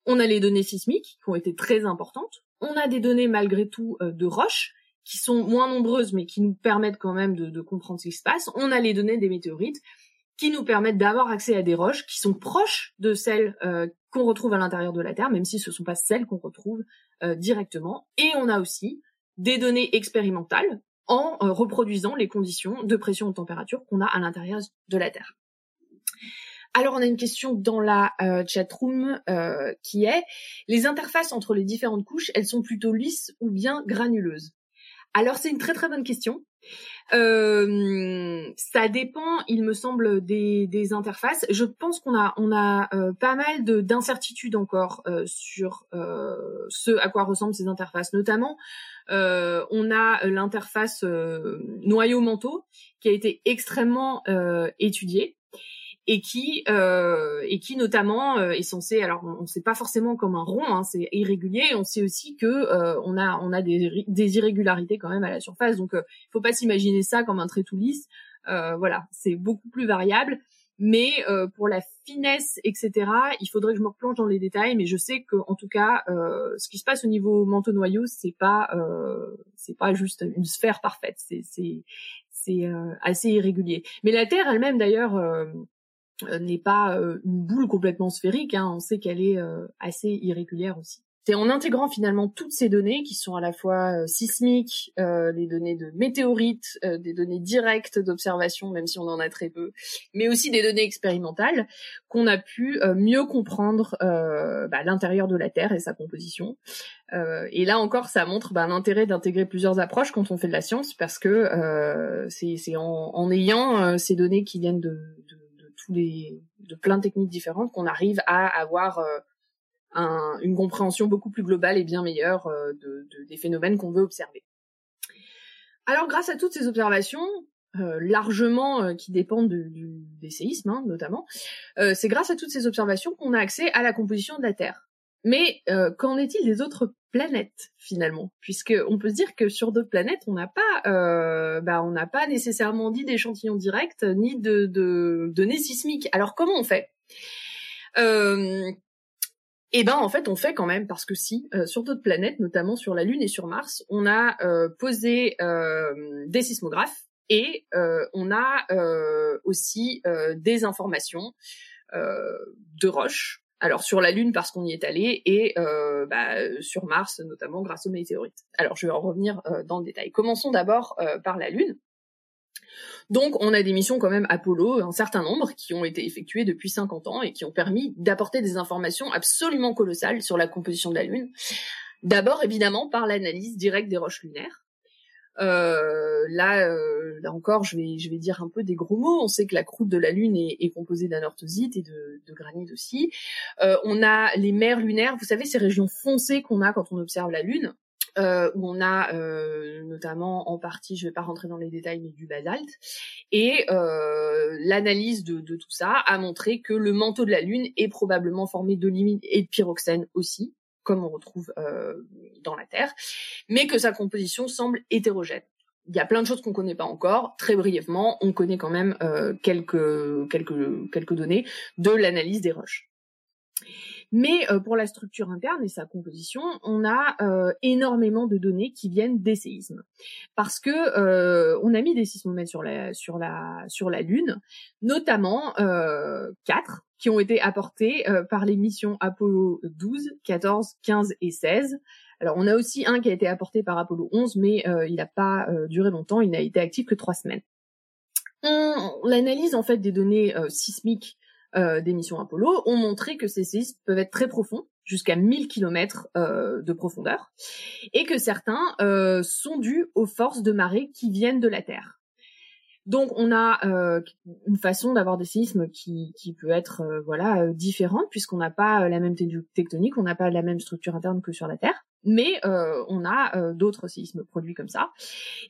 On a les données sismiques qui ont été très importantes. On a des données malgré tout euh, de roches qui sont moins nombreuses mais qui nous permettent quand même de, comprendre ce qui se passe. On a les données des météorites qui nous permettent d'avoir accès à des roches qui sont proches de celles euh, qu'on retrouve à l'intérieur de la Terre, même si ce ne sont pas celles qu'on retrouve euh, directement. Et on a aussi des données expérimentales en reproduisant les conditions de pression et de température qu'on a à l'intérieur de la Terre. Alors, on a une question dans la euh, chat room euh, qui est les interfaces entre les différentes couches, elles sont plutôt lisses ou bien granuleuses? Alors c'est une très très bonne question. Euh, ça dépend, il me semble, des, interfaces. Je pense qu'on a on a euh, pas mal de d'incertitudes encore euh, sur ce à quoi ressemblent ces interfaces. Notamment, on a l'interface noyau manteau qui a été extrêmement étudiée et qui euh, et qui notamment euh, est censé alors on ne sait pas forcément comme un rond hein, c'est irrégulier on sait aussi que euh, on a on a des, irrégularités quand même à la surface donc euh, il faut pas s'imaginer ça comme un trait tout lisse euh, voilà c'est beaucoup plus variable mais euh, pour la finesse etc il faudrait que je me replonge dans les détails mais je sais que en tout cas ce qui se passe au niveau manteau noyau c'est pas c'est pas juste une sphère parfaite c'est c'est c'est assez irrégulier. Mais la Terre elle-même d'ailleurs n'est pas euh, une boule complètement sphérique. Hein. On sait qu'elle est euh, assez irrégulière aussi. C'est en intégrant finalement toutes ces données qui sont à la fois sismiques, les données de météorites, des données directes d'observation, même si on en a très peu, mais aussi des données expérimentales, qu'on a pu mieux comprendre bah, l'intérieur de la Terre et sa composition. et là encore, ça montre bah, l'intérêt d'intégrer plusieurs approches quand on fait de la science, parce que c'est en, en, ayant ces données qui viennent de de plein de techniques différentes qu'on arrive à avoir euh, un, une compréhension beaucoup plus globale et bien meilleure euh, de, de, des phénomènes qu'on veut observer. Alors grâce à toutes ces observations, euh, largement qui dépendent des séismes hein, notamment, c'est grâce à toutes ces observations qu'on a accès à la composition de la Terre. Mais qu'en est-il des autres planètes finalement Puisque on peut se dire que sur d'autres planètes, on n'a pas, euh, bah, on n'a pas nécessairement dit d'échantillons directs ni de, de données sismiques. Alors comment on fait? Euh, Eh ben en fait, on fait quand même parce que si euh, sur d'autres planètes, notamment sur la Lune et sur Mars, on a euh, posé euh, des sismographes et on a aussi des informations de roches alors sur la Lune parce qu'on y est allé et euh, bah, sur Mars notamment grâce aux météorites. Alors je vais en revenir euh, dans le détail. Commençons d'abord euh, par la Lune. Donc on a des missions quand même Apollo, un certain nombre, qui ont été effectuées depuis 50 ans et qui ont permis d'apporter des informations absolument colossales sur la composition de la Lune. D'abord évidemment par l'analyse directe des roches lunaires. Euh, là, euh, là encore, je vais, je vais dire un peu des gros mots. On sait que la croûte de la Lune est, est composée d'anorthosite et de, de, granit aussi. Euh, on a les mers lunaires, vous savez, ces régions foncées qu'on a quand on observe la Lune. Euh, où on a euh, notamment en partie, je vais pas rentrer dans les détails, mais du basalte. Et l'analyse de, de, tout ça a montré que le manteau de la Lune est probablement formé de et de pyroxène aussi comme on retrouve euh, dans la Terre, mais que sa composition semble hétérogène. Il y a plein de choses qu'on connaît pas encore. Très brièvement, on connaît quand même euh, quelques quelques quelques données de l'analyse des roches. Mais euh, pour la structure interne et sa composition, on a énormément de données qui viennent des séismes, parce que on a mis des sismomètres sur la sur la sur la Lune, notamment quatre qui ont été apportés par les missions Apollo 12, 14, 15 et 16. Alors on a aussi un qui a été apporté par Apollo 11, mais il n'a pas duré longtemps, il n'a été actif que trois semaines. L'analyse en fait des données sismiques euh, des missions Apollo ont montré que ces séismes peuvent être très profonds, jusqu'à 1000 km euh, de profondeur, et que certains euh, sont dus aux forces de marée qui viennent de la Terre. Donc on a euh, une façon d'avoir des séismes qui, qui peut être euh, voilà euh, différente puisqu'on n'a pas la même tectonique, on n'a pas la même structure interne que sur la Terre, mais on a d'autres séismes produits comme ça.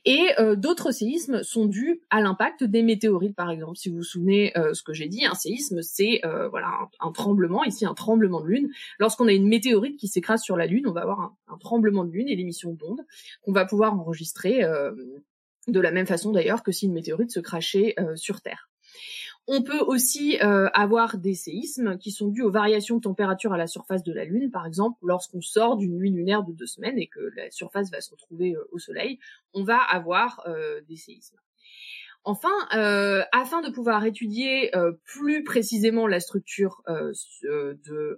Et d'autres séismes sont dus à l'impact des météorites par exemple. Si vous vous souvenez ce que j'ai dit, un séisme c'est voilà un, tremblement, ici un tremblement de lune. Lorsqu'on a une météorite qui s'écrase sur la lune, on va avoir un, un tremblement de lune et l'émission d'ondes qu'on va pouvoir enregistrer de la même façon d'ailleurs que si une météorite se crachait euh, sur Terre. On peut aussi euh, avoir des séismes qui sont dus aux variations de température à la surface de la Lune, par exemple lorsqu'on sort d'une nuit lunaire de deux semaines et que la surface va se retrouver euh, au Soleil, on va avoir des séismes. Enfin, afin de pouvoir étudier plus précisément la structure de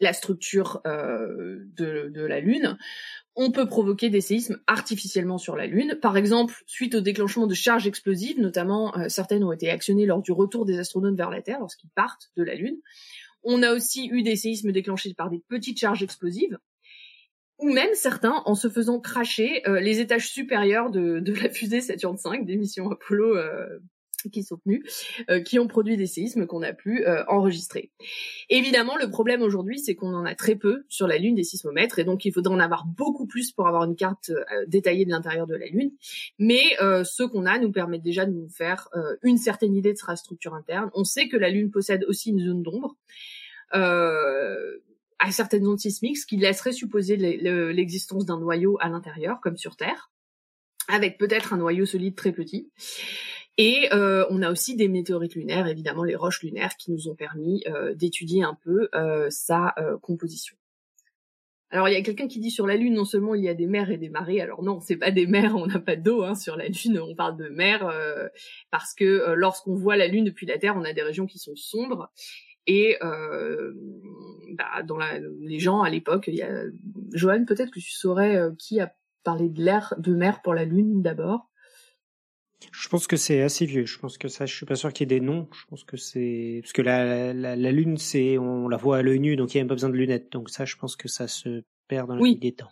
la structure de, de, la Lune, on peut provoquer des séismes artificiellement sur la Lune. Par exemple, suite au déclenchement de charges explosives, notamment euh, certaines ont été actionnées lors du retour des astronautes vers la Terre lorsqu'ils partent de la Lune. On a aussi eu des séismes déclenchés par des petites charges explosives. ou même certains en se faisant cracher les étages supérieurs de, de la fusée Saturn V des missions Apollo qui sont venus, euh, qui ont produit des séismes qu'on a pu euh, enregistrer. Évidemment, le problème aujourd'hui, c'est qu'on en a très peu sur la Lune des sismomètres, et donc il faudrait en avoir beaucoup plus pour avoir une carte euh, détaillée de l'intérieur de la Lune. Mais ceux qu'on a nous permettent déjà de nous faire une certaine idée de sa structure interne. On sait que la Lune possède aussi une zone d'ombre. à certaines ondes sismiques, ce qui laisserait supposer l'existence d'un noyau à l'intérieur, comme sur Terre, avec peut-être un noyau solide très petit. Et euh, on a aussi des météorites lunaires, évidemment les roches lunaires, qui nous ont permis euh, d'étudier un peu euh, sa composition. Alors il y a quelqu'un qui dit sur la Lune non seulement il y a des mers et des marées. Alors non, c'est pas des mers, on n'a pas d'eau hein, sur la Lune. On parle de mer parce que lorsqu'on voit la Lune depuis la Terre, on a des régions qui sont sombres. Et bah, dans la, les gens à l'époque, il y a Johan, peut-être que tu saurais qui a parlé de l'air de mer pour la Lune d'abord? Je pense que c'est assez vieux. Je pense que ça, je suis pas sûr qu'il y ait des noms. Je pense que c'est parce que la, la, la lune, c'est on la voit à l'œil nu, donc il y a même pas besoin de lunettes. Donc ça, je pense que ça se perd dans la nuit des temps.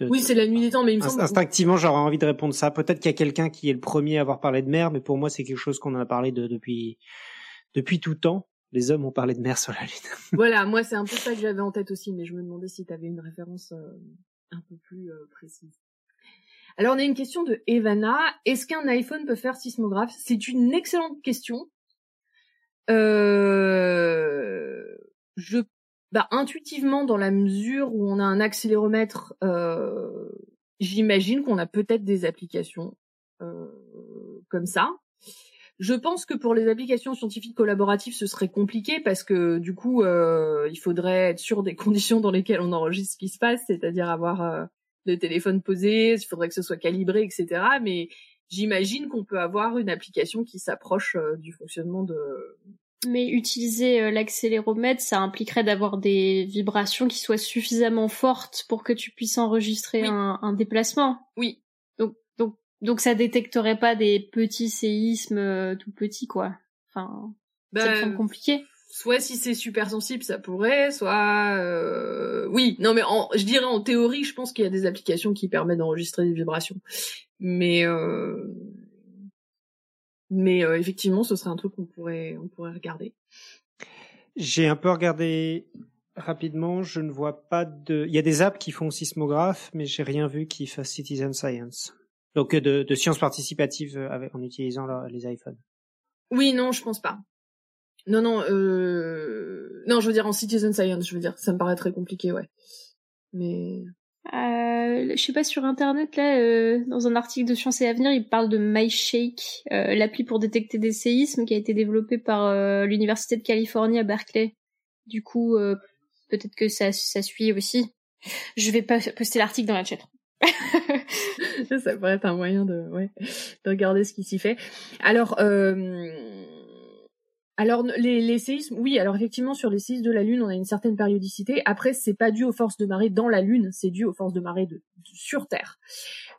Oui, c'est la nuit des temps, mais il me semble... instinctivement, j'aurais envie de répondre ça. Peut-être qu'il y a quelqu'un qui est le premier à avoir parlé de mer, mais pour moi, c'est quelque chose qu'on a parlé de depuis depuis tout temps. Les hommes ont parlé de mer sur la lune. voilà, moi c'est un peu ça que j'avais en tête aussi, mais je me demandais si tu avais une référence euh, un peu plus euh, précise. Alors on a une question de Evana. Est-ce qu'un iPhone peut faire sismographe? C'est une excellente question. Euh, je, bah, intuitivement, dans la mesure où on a un accéléromètre, euh, j'imagine qu'on a peut-être des applications euh, comme ça. Je pense que pour les applications scientifiques collaboratives, ce serait compliqué parce que du coup, il faudrait être sûr des conditions dans lesquelles on enregistre ce qui se passe, c'est-à-dire avoir de téléphone posé, il faudrait que ce soit calibré, etc. Mais j'imagine qu'on peut avoir une application qui s'approche euh, du fonctionnement de. Mais utiliser euh, l'accéléromètre, ça impliquerait d'avoir des vibrations qui soient suffisamment fortes pour que tu puisses enregistrer un, déplacement. Oui. Donc, donc, donc ça détecterait pas des petits séismes euh, tout petits, quoi. Enfin, ça me bah, compliqué soit si c'est super sensible, ça pourrait, soit euh... oui, non mais en, je dirais en théorie, je pense qu'il y a des applications qui permettent d'enregistrer des vibrations, mais euh... mais euh, effectivement, ce serait un truc qu'on pourrait on pourrait regarder. J'ai un peu regardé rapidement, je ne vois pas de. Il y a des apps qui font sismographe, mais j'ai rien vu qui fasse citizen science. Donc de, de sciences participatives en utilisant les iPhones. Oui, non, je pense pas. Non, non, euh... non, je veux dire en citizen science, je veux dire, ça me paraît très compliqué, ouais. Mais. Euh, je sais pas sur internet là, euh, dans un article de Science et Avenir, il parle de MyShake, euh, l'appli pour détecter des séismes qui a été développé par euh, l'université de Californie à Berkeley. Du coup, euh, peut-être que ça, ça suit aussi. Je vais pas poster l'article dans la chat. ça pourrait être un moyen de, ouais, de regarder ce qui s'y fait. Alors. Euh alors les, les, séismes, oui. Alors effectivement, sur les séismes de la Lune, on a une certaine périodicité. Après, c'est pas dû aux forces de marée dans la Lune, c'est dû aux forces de marée de, sur Terre,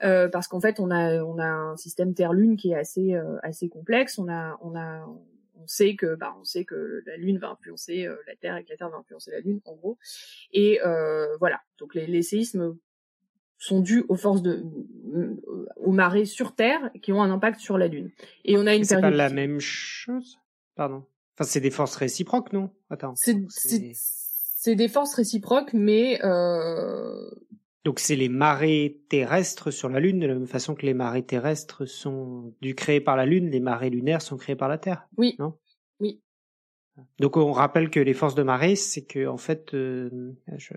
euh, parce qu'en fait, on a on a un système Terre-Lune qui est assez euh, assez complexe. On a on a on sait que bah on sait que la Lune va influencer euh, la Terre et que la Terre va influencer la Lune, en gros. Et euh, voilà. Donc les, les séismes sont dus aux forces de aux marées sur Terre qui ont un impact sur la Lune. Et on a une C'est pas la même chose? Pardon. Enfin, c'est des forces réciproques, non? Attends. C'est des forces réciproques, mais euh... donc c'est les marées terrestres sur la Lune de la même façon que les marées terrestres sont du créées par la Lune, les marées lunaires sont créées par la Terre. Oui. Non? Oui. Donc on rappelle que les forces de marée, c'est que en fait, euh, je,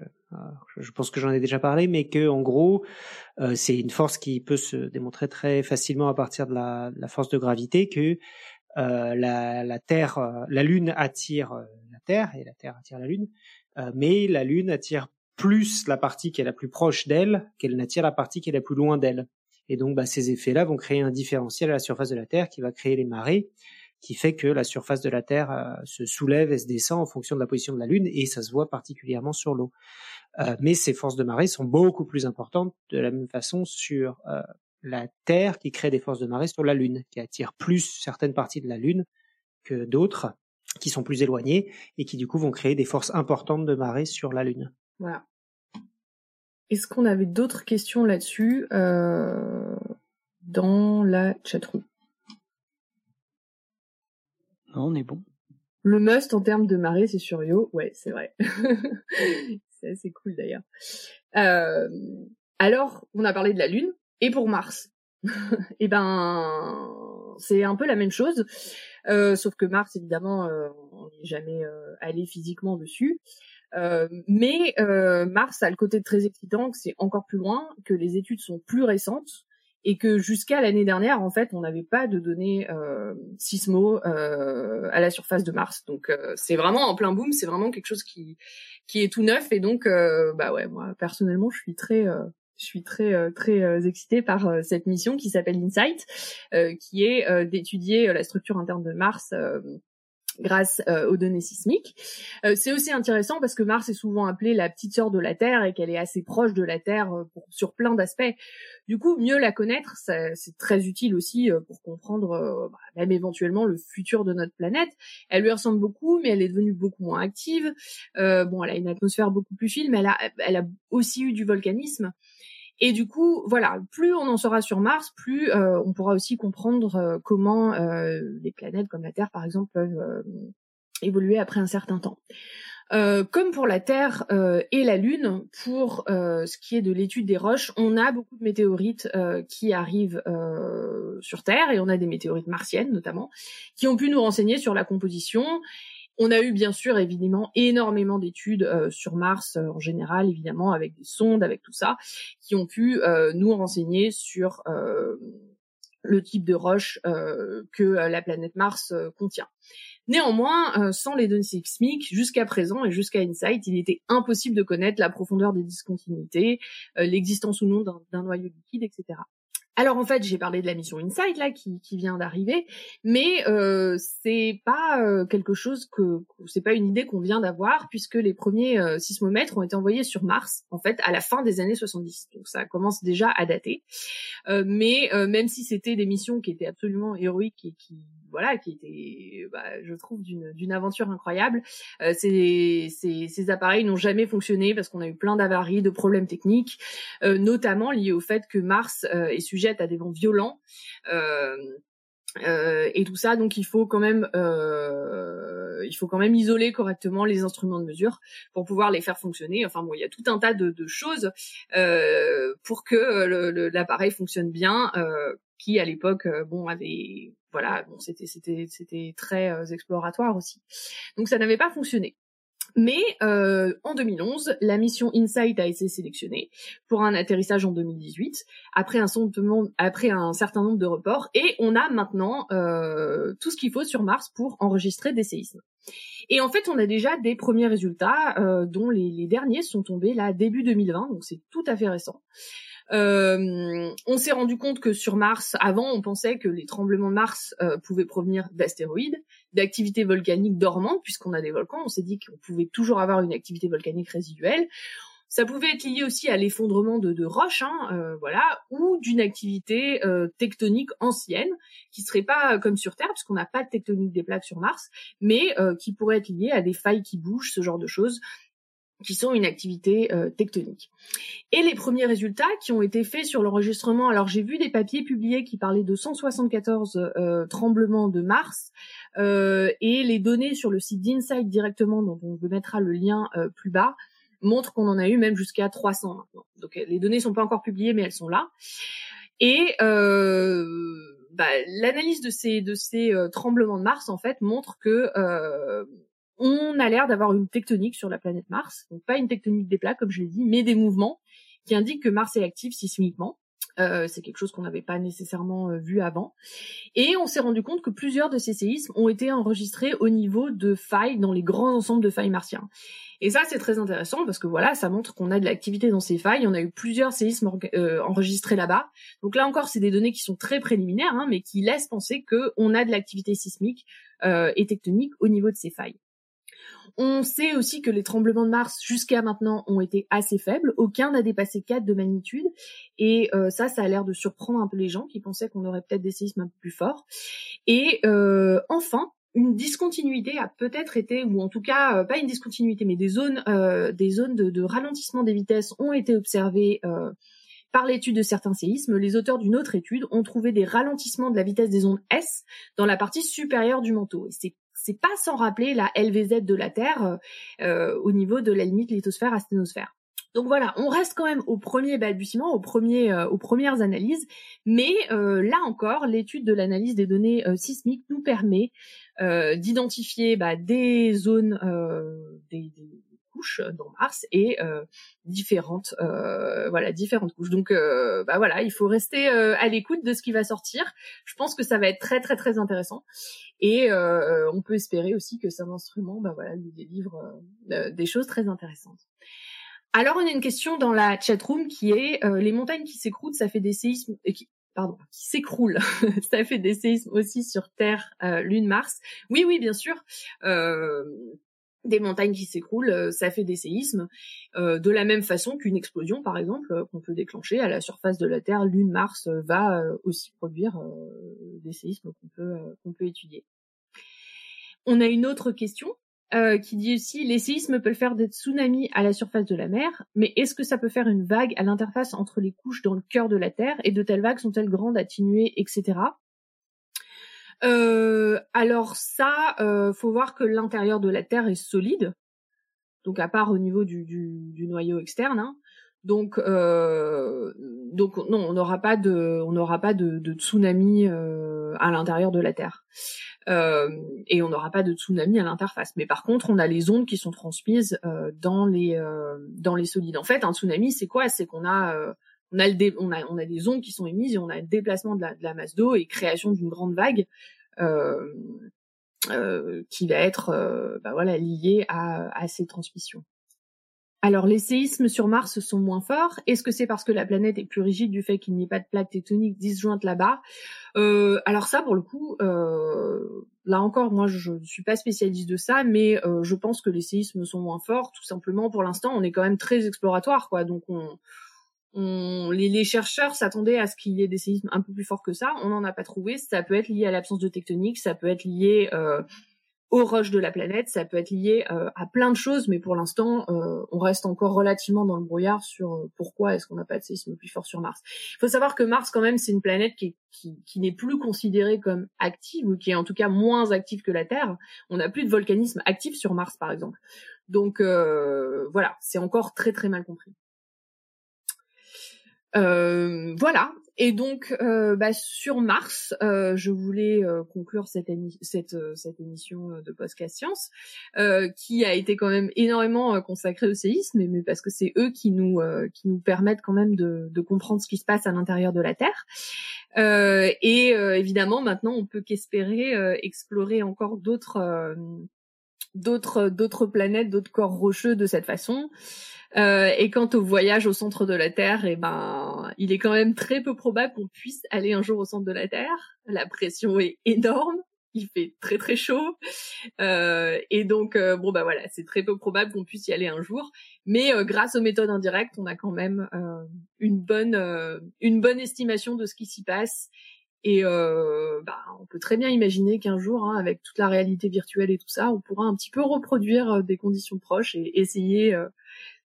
je, pense que j'en ai déjà parlé, mais que en gros, euh, c'est une force qui peut se démontrer très facilement à partir de la, de la force de gravité, que euh, la, la, Terre, euh, la Lune attire euh, la Terre et la Terre attire la Lune, mais la Lune attire plus la partie qui est la plus proche d'elle qu'elle n'attire la partie qui est la plus loin d'elle. Et donc, bah, ces effets-là vont créer un différentiel à la surface de la Terre qui va créer les marées, qui fait que la surface de la Terre se soulève et se descend en fonction de la position de la Lune, et ça se voit particulièrement sur l'eau. Euh, mais ces forces de marée sont beaucoup plus importantes de la même façon sur euh, la Terre qui crée des forces de marée sur la Lune, qui attire plus certaines parties de la Lune que d'autres qui sont plus éloignées et qui du coup vont créer des forces importantes de marée sur la Lune. Voilà. est-ce qu'on avait d'autres questions là-dessus euh, dans la chatroom? Non, on est bon. Le must en termes de marée, c'est sur Yo. Ouais, c'est vrai. c'est assez cool d'ailleurs. Euh, alors, on a parlé de la Lune. Et pour Mars Eh ben, c'est un peu la même chose. Euh, sauf que Mars, évidemment, euh, on n'est jamais euh, allé physiquement dessus. Euh, mais Mars a le côté très excitant que c'est encore plus loin, que les études sont plus récentes et que jusqu'à l'année dernière, en fait, on n'avait pas de données euh, sismo euh, à la surface de Mars. Donc, euh, c'est vraiment en plein boom. C'est vraiment quelque chose qui qui est tout neuf. Et donc, euh, bah ouais, moi personnellement, je suis très euh, je suis très très excitée par cette mission qui s'appelle InSight, qui est d'étudier la structure interne de Mars grâce euh, aux données sismiques. Euh, c'est aussi intéressant parce que Mars est souvent appelée la petite sœur de la Terre et qu'elle est assez proche de la Terre euh, sur plein d'aspects. Du coup, mieux la connaître, c'est très utile aussi pour comprendre bah, même éventuellement le futur de notre planète. Elle lui ressemble beaucoup, mais elle est devenue beaucoup moins active. bon, elle a une atmosphère beaucoup plus fine, mais elle a, elle a aussi eu du volcanisme. Et du coup, voilà, plus on en saura sur Mars, plus euh, on pourra aussi comprendre euh, comment euh, les planètes comme la Terre, par exemple, peuvent évoluer après un certain temps. comme pour la Terre et la Lune, pour ce qui est de l'étude des roches, on a beaucoup de météorites qui arrivent sur Terre et on a des météorites martiennes notamment, qui ont pu nous renseigner sur la composition on a eu bien sûr évidemment énormément d'études euh, sur Mars euh, en général, évidemment avec des sondes, avec tout ça, qui ont pu euh, nous renseigner sur le type de roche que la planète Mars contient. Néanmoins, sans les données sismiques, jusqu'à présent et jusqu'à Insight, il était impossible de connaître la profondeur des discontinuités, l'existence ou non d'un noyau liquide, etc. Alors en fait, j'ai parlé de la mission Insight là qui, qui vient d'arriver, mais euh, c'est pas euh, quelque chose que c'est pas une idée qu'on vient d'avoir puisque les premiers euh, sismomètres ont été envoyés sur Mars en fait à la fin des années 70. Donc ça commence déjà à dater. Euh, mais même si c'était des missions qui étaient absolument héroïques et qui voilà, qui était, bah, je trouve, d'une aventure incroyable. Euh, ces, ces, appareils n'ont jamais fonctionné parce qu'on a eu plein d'avaries, de problèmes techniques, euh, notamment liés au fait que Mars euh, est sujette à des vents violents. Et tout ça, donc il faut quand même, il faut quand même isoler correctement les instruments de mesure pour pouvoir les faire fonctionner. Enfin bon, il y a tout un tas de, choses pour que l'appareil fonctionne bien, qui à l'époque, bon, avait voilà, bon, c'était c'était c'était très euh, exploratoire aussi. Donc ça n'avait pas fonctionné. Mais euh, en 2011, la mission InSight a été sélectionnée pour un atterrissage en 2018, après un, certain nombre de reports, et on a maintenant euh, tout ce qu'il faut sur Mars pour enregistrer des séismes. Et en fait, on a déjà des premiers résultats, euh, dont les, les, derniers sont tombés là début 2020, donc c'est tout à fait récent. Euh, on s'est rendu compte que sur Mars, avant, on pensait que les tremblements de Mars euh, pouvaient provenir d'astéroïdes, d'activités volcaniques dormantes, puisqu'on a des volcans. On s'est dit qu'on pouvait toujours avoir une activité volcanique résiduelle. Ça pouvait être lié aussi à l'effondrement de, de, roches, hein, euh, voilà, ou d'une activité tectonique ancienne qui serait pas comme sur Terre, puisqu'on n'a pas de tectonique des plaques sur Mars, mais qui pourrait être liée à des failles qui bougent, ce genre de choses qui sont une activité euh, tectonique. Et les premiers résultats qui ont été faits sur l'enregistrement, alors j'ai vu des papiers publiés qui parlaient de 174 euh, tremblements de Mars, euh, et les données sur le site d'Insight directement, dont on vous mettra le lien plus bas, montrent qu'on en a eu même jusqu'à 300 maintenant. Donc les données sont pas encore publiées, mais elles sont là. Et bah, l'analyse de ces de ces tremblements de Mars en fait montre que on a l'air d'avoir une tectonique sur la planète Mars, donc pas une tectonique des plaques comme je l'ai dit, mais des mouvements qui indiquent que Mars est actif sismiquement. Euh, c'est quelque chose qu'on n'avait pas nécessairement euh, vu avant. Et on s'est rendu compte que plusieurs de ces séismes ont été enregistrés au niveau de failles dans les grands ensembles de failles martiens. Et ça, c'est très intéressant parce que voilà, ça montre qu'on a de l'activité dans ces failles. On a eu plusieurs séismes euh, enregistrés là-bas. Donc là encore, c'est des données qui sont très préliminaires, hein, mais qui laissent penser qu'on a de l'activité sismique et tectonique au niveau de ces failles. On sait aussi que les tremblements de Mars jusqu'à maintenant ont été assez faibles. Aucun n'a dépassé 4 de magnitude. Et euh, ça, ça a l'air de surprendre un peu les gens qui pensaient qu'on aurait peut-être des séismes un peu plus forts. Et euh, enfin, une discontinuité a peut-être été, ou en tout cas pas une discontinuité, mais des zones, des zones de, ralentissement des vitesses ont été observées par l'étude de certains séismes. Les auteurs d'une autre étude ont trouvé des ralentissements de la vitesse des ondes S dans la partie supérieure du manteau. C'est pas sans rappeler la LVZ de la Terre au niveau de la limite lithosphère-asténosphère. Donc voilà, on reste quand même au premier balbutiement, au premier, euh, aux premières analyses, mais euh, là encore, l'étude de l'analyse des données euh, sismiques nous permet d'identifier bah, des zones, des, des, couches dans Mars et différentes, voilà, différentes couches. Donc bah voilà, il faut rester à l'écoute de ce qui va sortir. Je pense que ça va être très très très intéressant. Et on peut espérer aussi que cet instrument, bah voilà, nous délivre des choses très intéressantes. Alors, on a une question dans la chatroom qui est euh, les montagnes qui s'écroulent, ça fait des séismes, euh, qui, pardon, qui s'écroulent, ça fait des séismes aussi sur Terre, euh, Lune, Mars. Oui, oui, bien sûr. Des montagnes qui s'écroulent, ça fait des séismes, de la même façon qu'une explosion, par exemple, qu'on peut déclencher à la surface de la Terre, Lune, Mars, va aussi produire des séismes qu'on peut qu'on peut étudier. On a une autre question euh, qui dit aussi les séismes peuvent faire des tsunamis à la surface de la mer, mais est-ce que ça peut faire une vague à l'interface entre les couches dans le cœur de la Terre et de telles vagues sont-elles grandes, atténuées, etc. Euh, alors ça, euh, faut voir que l'intérieur de la Terre est solide, donc à part au niveau du, du, noyau externe. Hein. Donc, euh, donc non, on n'aura pas de, on n'aura pas de, de tsunami euh, à l'intérieur de la Terre, euh, et on n'aura pas de tsunami à l'interface. Mais par contre, on a les ondes qui sont transmises euh, dans les dans les solides. En fait, un tsunami, c'est quoi? C'est qu'on a on a, des ondes qui sont émises et on a le déplacement de la, masse d'eau et création d'une grande vague euh, qui va être bah voilà liée à, ces transmissions. Alors les séismes sur Mars sont moins forts. Est-ce que c'est parce que la planète est plus rigide du fait qu'il n'y ait pas de plaques tectoniques disjointes là-bas? Euh, Alors ça, pour le coup, euh, là encore, moi je ne suis pas spécialiste de ça, mais euh, je pense que les séismes sont moins forts. Tout simplement, pour l'instant, on est quand même très exploratoire, quoi. Donc on, on, les, chercheurs s'attendaient à ce qu'il y ait des séismes un peu plus forts que ça. On n'en a pas trouvé. Ça peut être lié à l'absence de tectonique, ça peut être lié euh, aux roches de la planète. Ça peut être lié euh, à plein de choses, mais pour l'instant, euh, on reste encore relativement dans le brouillard sur pourquoi est-ce qu'on n'a pas de séisme plus fort sur Mars. Il faut savoir que Mars, quand même, c'est une planète qui, qui, qui n'est plus considérée comme active, ou qui est en tout cas moins active que la Terre. On n'a plus de volcanisme actif sur Mars, par exemple. Donc voilà, c'est encore très très mal compris. Euh, voilà. Et donc, euh, bah, sur Mars, euh, je voulais euh, conclure cette, émission de Podcast Science, qui a été quand même énormément consacrée au séisme, mais, mais parce que c'est eux qui nous, qui nous permettent quand même de, de, comprendre ce qui se passe à l'intérieur de la Terre. et évidemment, maintenant, on peut qu'espérer explorer encore d'autres, d'autres, d'autres planètes, d'autres corps rocheux de cette façon. Euh, et quant au voyage au centre de la Terre, eh ben, il est quand même très peu probable qu'on puisse aller un jour au centre de la Terre. La pression est énorme, il fait très très chaud, euh, et donc euh, bon bah voilà, c'est très peu probable qu'on puisse y aller un jour. Mais euh, grâce aux méthodes indirectes, on a quand même euh, une bonne une bonne estimation de ce qui s'y passe. Et bah, on peut très bien imaginer qu'un jour, hein, avec toute la réalité virtuelle et tout ça, on pourra un petit peu reproduire des conditions proches et essayer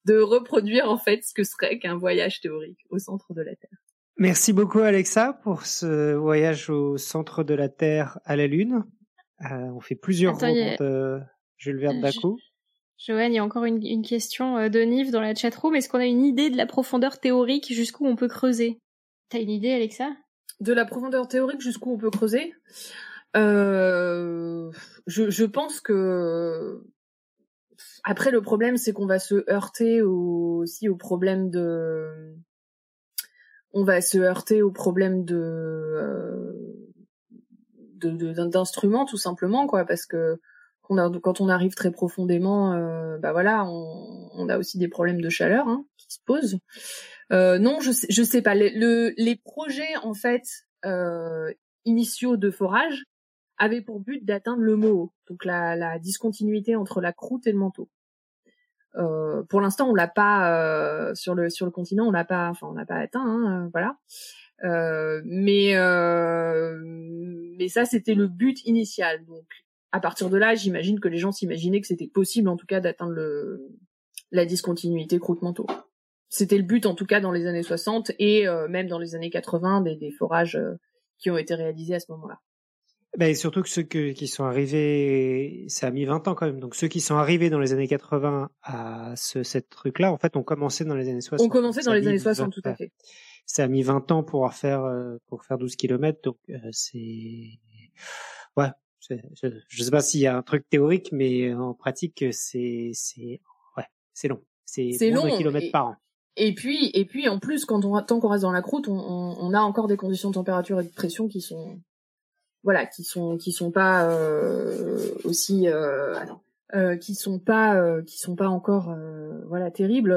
de reproduire en fait ce que serait qu'un voyage théorique au centre de la Terre. Merci beaucoup Alexa pour ce voyage au centre de la Terre à la Lune. Euh, on fait plusieurs Attends, rencontres de Jules Verne d'un coup. Joanne, il y a encore une, une question euh, de Nive dans la chatroom. Est-ce qu'on a une idée de la profondeur théorique jusqu'où on peut creuser? T'as une idée, Alexa? De la profondeur théorique jusqu'où on peut creuser euh, je, pense que après, le problème, c'est qu'on va se heurter aussi au problème de, on va se heurter au problème de, euh, d'instruments tout simplement, quoi, parce que quand on arrive très profondément, euh, bah voilà, on, a aussi des problèmes de chaleur hein, qui se posent. Euh, non, je sais, je sais pas. les projets en fait initiaux de forage avait pour but d'atteindre le MOO, donc la, discontinuité entre la croûte et le manteau. Euh, pour l'instant, on l'a pas euh, sur le sur le continent, on l'a pas, enfin on l'a pas atteint, hein, euh, voilà. Euh, mais euh, mais ça c'était le but initial. Donc à partir de là, j'imagine que les gens s'imaginaient que c'était possible, en tout cas, d'atteindre le, la discontinuité croûte-manteau. C'était le but, en tout cas, dans les années 60 et euh, même dans les années 80, des, des forages euh, qui ont été réalisés à ce moment-là. Ben, surtout que ceux qui sont arrivés, ça a mis 20 ans quand même. Donc ceux qui sont arrivés dans les années 80 à ce cette truc-là, en fait, ont commencé dans les années 60. On commençait dans les années 60, tout à fait. Ça a mis 20 ans pour faire euh, pour faire 12 kilomètres, donc euh, c'est ouais. Je, je sais pas s'il y a un truc théorique, mais en pratique, c'est c'est ouais, c'est long. C'est long de kilomètres par an. Et puis, et puis en plus, quand on tant qu'on reste dans la croûte, on, on, on, a encore des conditions de température et de pression qui sont voilà, qui sont qui sont pas euh, aussi euh, euh, qui sont pas euh, qui sont pas encore euh, voilà terribles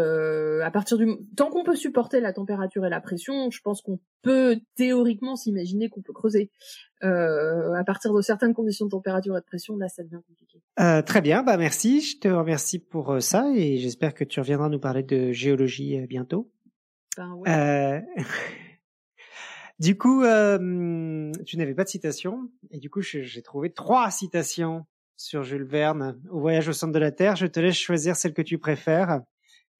à partir du tant qu'on peut supporter la température et la pression je pense qu'on peut théoriquement s'imaginer qu'on peut creuser. À partir de certaines conditions de température et de pression là ça devient compliqué très bien bah merci je te remercie pour ça et j'espère que tu reviendras nous parler de géologie bientôt ben, ouais. Du coup, euh, tu n'avais pas de citation, et du coup, j'ai trouvé trois citations sur Jules Verne au voyage au centre de la Terre. Je te laisse choisir celle que tu préfères.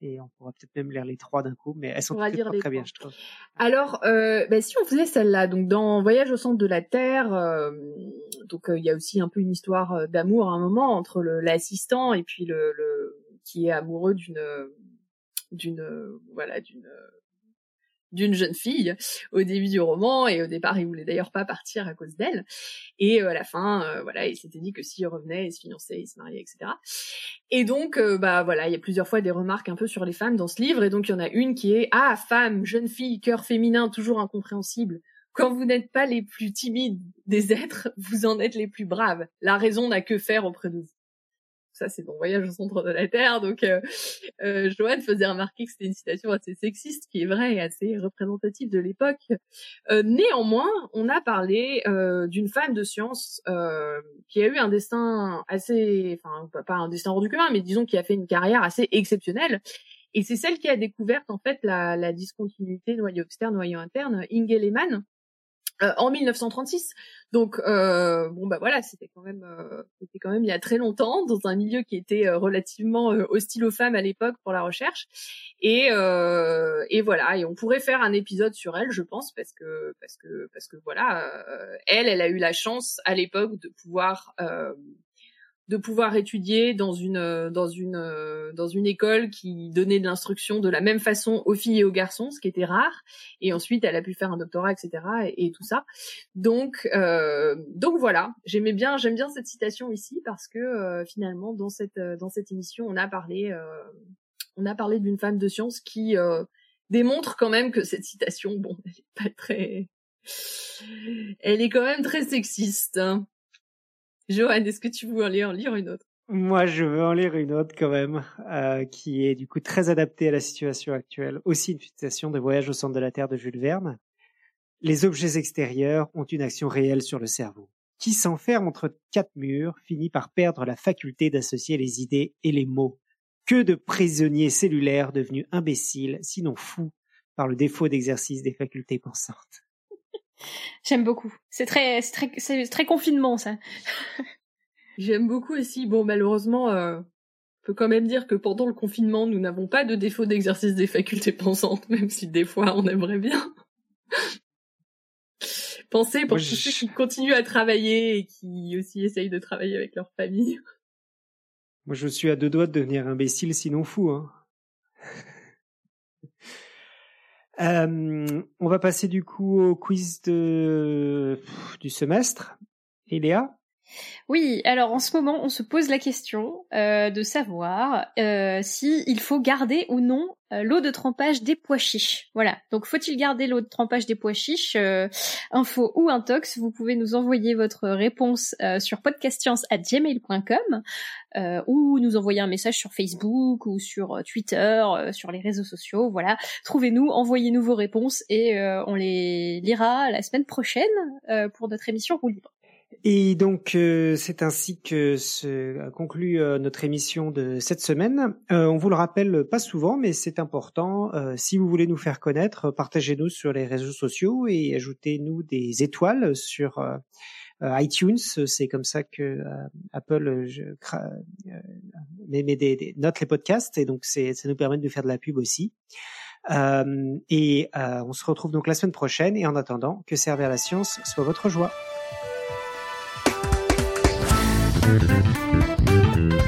Et on pourra peut-être même lire les trois d'un coup, mais elles sont toutes très bien, je trouve. Alors, euh, bah, si on faisait celle-là, donc dans Voyage au centre de la Terre, euh, donc euh, il y a aussi un peu une histoire euh, d'amour à un moment entre l'assistant et puis le, le, qui est amoureux d'une d'une voilà d'une d'une jeune fille au début du roman et au départ il voulait d'ailleurs pas partir à cause d'elle. Et euh, à la fin euh, voilà il s'était dit que s'il revenait il se fiançait il se mariait etc et donc euh, bah voilà il y a plusieurs fois des remarques un peu sur les femmes dans ce livre. Et donc il y en a une qui est ah femme jeune fille cœur féminin toujours incompréhensible. Quand vous n'êtes pas les plus timides des êtres vous en êtes les plus braves. La raison n'a que faire auprès de vous ça c'est dans Voyage au centre de la Terre. Donc, euh, euh, Joanne faisait remarquer que c'était une citation assez sexiste, qui est vraie et assez représentative de l'époque. Euh, néanmoins, on a parlé euh, d'une femme de science qui a eu un destin assez, enfin pas un destin hors du commun, mais disons qui a fait une carrière assez exceptionnelle. Et c'est celle qui a découvert en fait la, la discontinuité noyau externe, noyau interne, Inge Lehmann, euh, en 1936. Donc euh, bon bah voilà, c'était quand même euh, c'était quand même il y a très longtemps dans un milieu qui était euh, relativement hostile aux femmes à l'époque pour la recherche. Et et voilà, et on pourrait faire un épisode sur elle, je pense parce que parce que parce que voilà, elle elle a eu la chance à l'époque de pouvoir de pouvoir étudier dans une euh, dans une euh, dans une école qui donnait de l'instruction de la même façon aux filles et aux garçons, ce qui était rare. Et ensuite, elle a pu faire un doctorat, etc. et, tout ça. Donc euh, donc voilà, j'aimais bien j'aime bien cette citation ici parce que euh, finalement dans cette dans cette émission, on a parlé on a parlé d'une femme de science qui démontre quand même que cette citation, bon, elle est pas très elle est quand même très sexiste. Hein. Johan, est-ce que tu veux aller en lire une autre? Moi, je veux en lire une autre quand même, euh, qui est du coup très adaptée à la situation actuelle. Aussi une citation de Voyage au centre de la Terre de Jules Verne. Les objets extérieurs ont une action réelle sur le cerveau. Qui s'enferme entre quatre murs finit par perdre la faculté d'associer les idées et les mots. Que de prisonniers cellulaires devenus imbéciles, sinon fous, par le défaut d'exercice des facultés pensantes. J'aime beaucoup. C'est très, c'est très, c'est très confinement ça. J'aime beaucoup aussi. Bon, malheureusement, euh, on peut quand même dire que pendant le confinement, nous n'avons pas de défaut d'exercice des facultés pensantes, même si des fois on aimerait bien. Pensez pour tous ceux qui continuent à travailler et qui aussi essayent de travailler avec leur famille. Moi, je suis à deux doigts de devenir imbécile, sinon fou. Hein. Euh, on va passer du coup au quiz du semestre. Et Léa? Oui, alors en ce moment, on se pose la question euh, de savoir euh, si faut garder ou non euh, l'eau de trempage des pois chiches. Voilà. Donc, faut-il garder l'eau de trempage des pois chiches euh, Info ou intox, vous pouvez nous envoyer votre réponse sur podcastscience@gmail.com ou nous envoyer un message sur Facebook ou sur Twitter, sur les réseaux sociaux. Voilà. Trouvez-nous, envoyez-nous vos réponses et on les lira la semaine prochaine pour notre émission Roue libre. Et donc euh, c'est ainsi que se conclut euh, notre émission de cette semaine. Euh, on vous le rappelle pas souvent, mais c'est important. si vous voulez nous faire connaître, partagez-nous sur les réseaux sociaux et ajoutez-nous des étoiles sur iTunes, c'est comme ça que Apple je, met, met des, des, note les podcasts et donc ça nous permet de faire de la pub aussi. et on se retrouve donc la semaine prochaine et en attendant que servir la science soit votre joie. はあはあはあはあはあはあ。